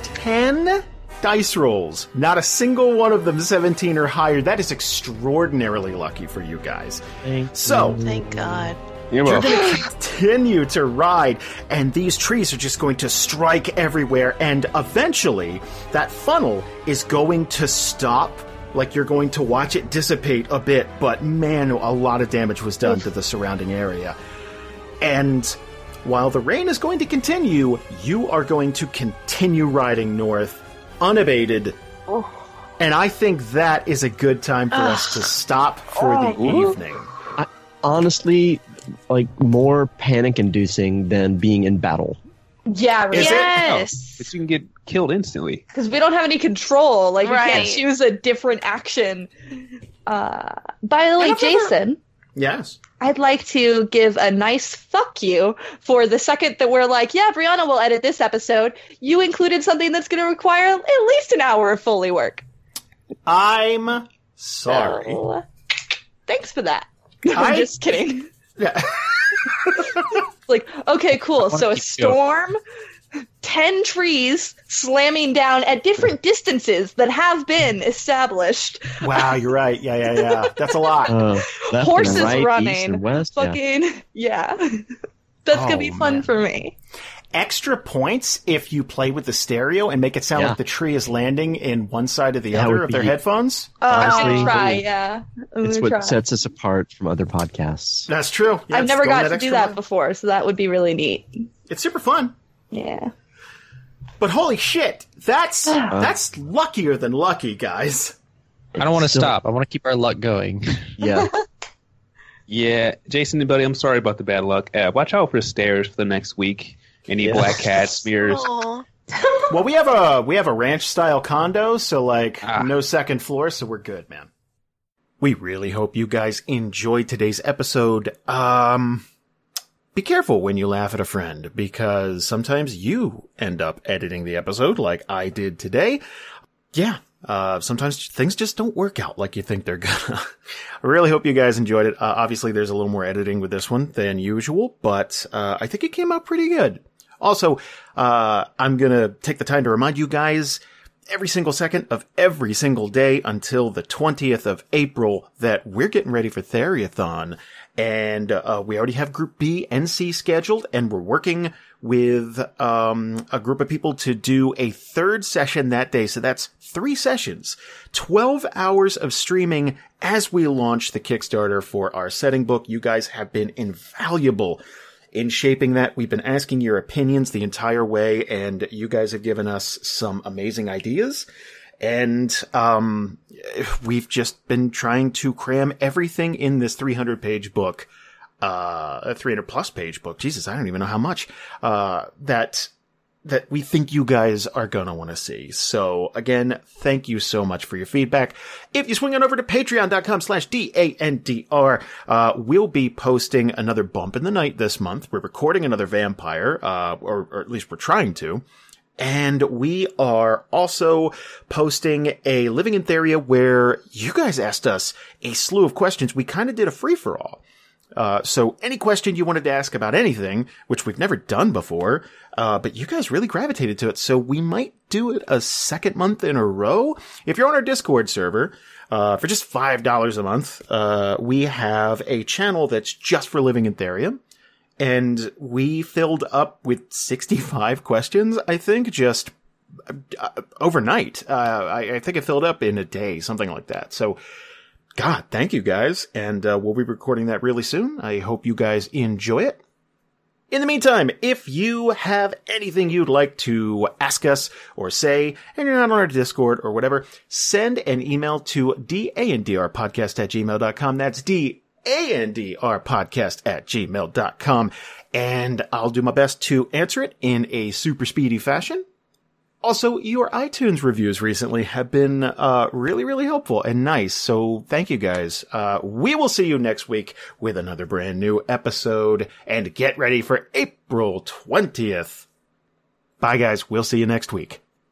Ten dice rolls. Not a single one of them 17 or higher. That is extraordinarily lucky for you guys. Thank you. so, Thank God. You're You're going to continue to ride, and these trees are just going to strike everywhere, and eventually, that funnel is going to stop. Like you're going to watch it dissipate a bit, but man, a lot of damage was done to the surrounding area. And while the rain is going to continue, you are going to continue riding north unabated. Oh. And I think that is a good time for us to [sighs] stop for the oh. evening. Honestly, like more panic inducing than being in battle. Yeah, Is it? yes. But you can get killed instantly. because we don't have any control. Like we can't choose a different action. Uh, by the way, I've never- Jason, Yes. I'd like to give a nice fuck you for the second that we're like, yeah, Brianna will edit this episode. You included something that's going to require at least an hour of Foley work. I'm sorry. So, thanks for that. I- [laughs] I'm just kidding. Yeah. [laughs] Like, okay, cool. So a keep going. storm, 10 trees slamming down at different distances that have been established. wow, you're right. Yeah, yeah, yeah. That's a lot. Uh, Horses and right, east running. and west. yeah. Fucking, yeah. That's Oh, gonna be fun man. for me. Extra points if you play with the stereo and make it sound Yeah. like the tree is landing in one side or the That other would of their be- headphones. Oh, I'm gonna try, yeah. I'm It's what try. sets us apart from other podcasts. That's true. Yeah, I've never going got to do that mile. before, so that would be really neat. It's super fun. Yeah. But holy shit, that's [sighs] that's luckier than lucky, guys. I don't want to Still- stop. I want to keep our luck going. [laughs] Yeah. Yeah, Jason and Buddy, I'm sorry about the bad luck. Uh, watch out for stairs for the next week. Any Yeah. black cat smears. Well, we have a we have a ranch style condo, so like Ah. no second floor, so we're good, man. We really hope you guys enjoyed today's episode. Um be careful when you laugh at a friend because sometimes you end up editing the episode like I did today. Yeah, uh, sometimes things just don't work out like you think they're gonna. [laughs] I really hope you guys enjoyed it. Uh, obviously, there's a little more editing with this one than usual, but uh, I think it came out pretty good. Also, uh, I'm gonna take the time to remind you guys every single second of every single day until the 20th of April that we're getting ready for Theriathon. And, uh, we already have Group B and C scheduled and we're working with, um, a group of people to do a third session that day. So that's three sessions, 12 hours of streaming as we launch the Kickstarter for our setting book. You guys have been invaluable in shaping that. We've been asking your opinions the entire way, and you guys have given us some amazing ideas. And um, we've just been trying to cram everything in this 300 page book, uh, a 300 plus page book. Jesus, I don't even know how much, uh, that, that we think you guys are gonna want to see. So again, thank you so much for your feedback. If you swing on over to patreon.com slash D-A-N-D-R, uh, we'll be posting another bump in the night this month. We're recording another vampire, uh, or, or at least we're trying to. And we are also posting a Living in Theria where you guys asked us a slew of questions. We kind of did a free for all. Uh, so any question you wanted to ask about anything, which we've never done before, uh, but you guys really gravitated to it. So we might do it a second month in a row. If you're on our Discord server, uh, for just $5 a month, uh, we have a channel that's just for Living in Theria and we filled up with 65 [laughs] questions, I think, just uh, overnight. Uh, I, I think it filled up in a day, something like that. So, God, thank you guys. And uh, we'll be recording that really soon. I hope you guys enjoy it. In the meantime, if you have anything you'd like to ask us or say, and you're not on our Discord or whatever, send an email to dandrpodcast at gmail.com. That's D-A-N-D-R podcast at gmail.com. And I'll do my best to answer it in a super speedy fashion. Also, your iTunes reviews recently have been uh, really, really helpful and nice. So thank you guys. Uh, we will see you next week with another brand new episode. And get ready for April 20th. Bye, guys. We'll see you next week.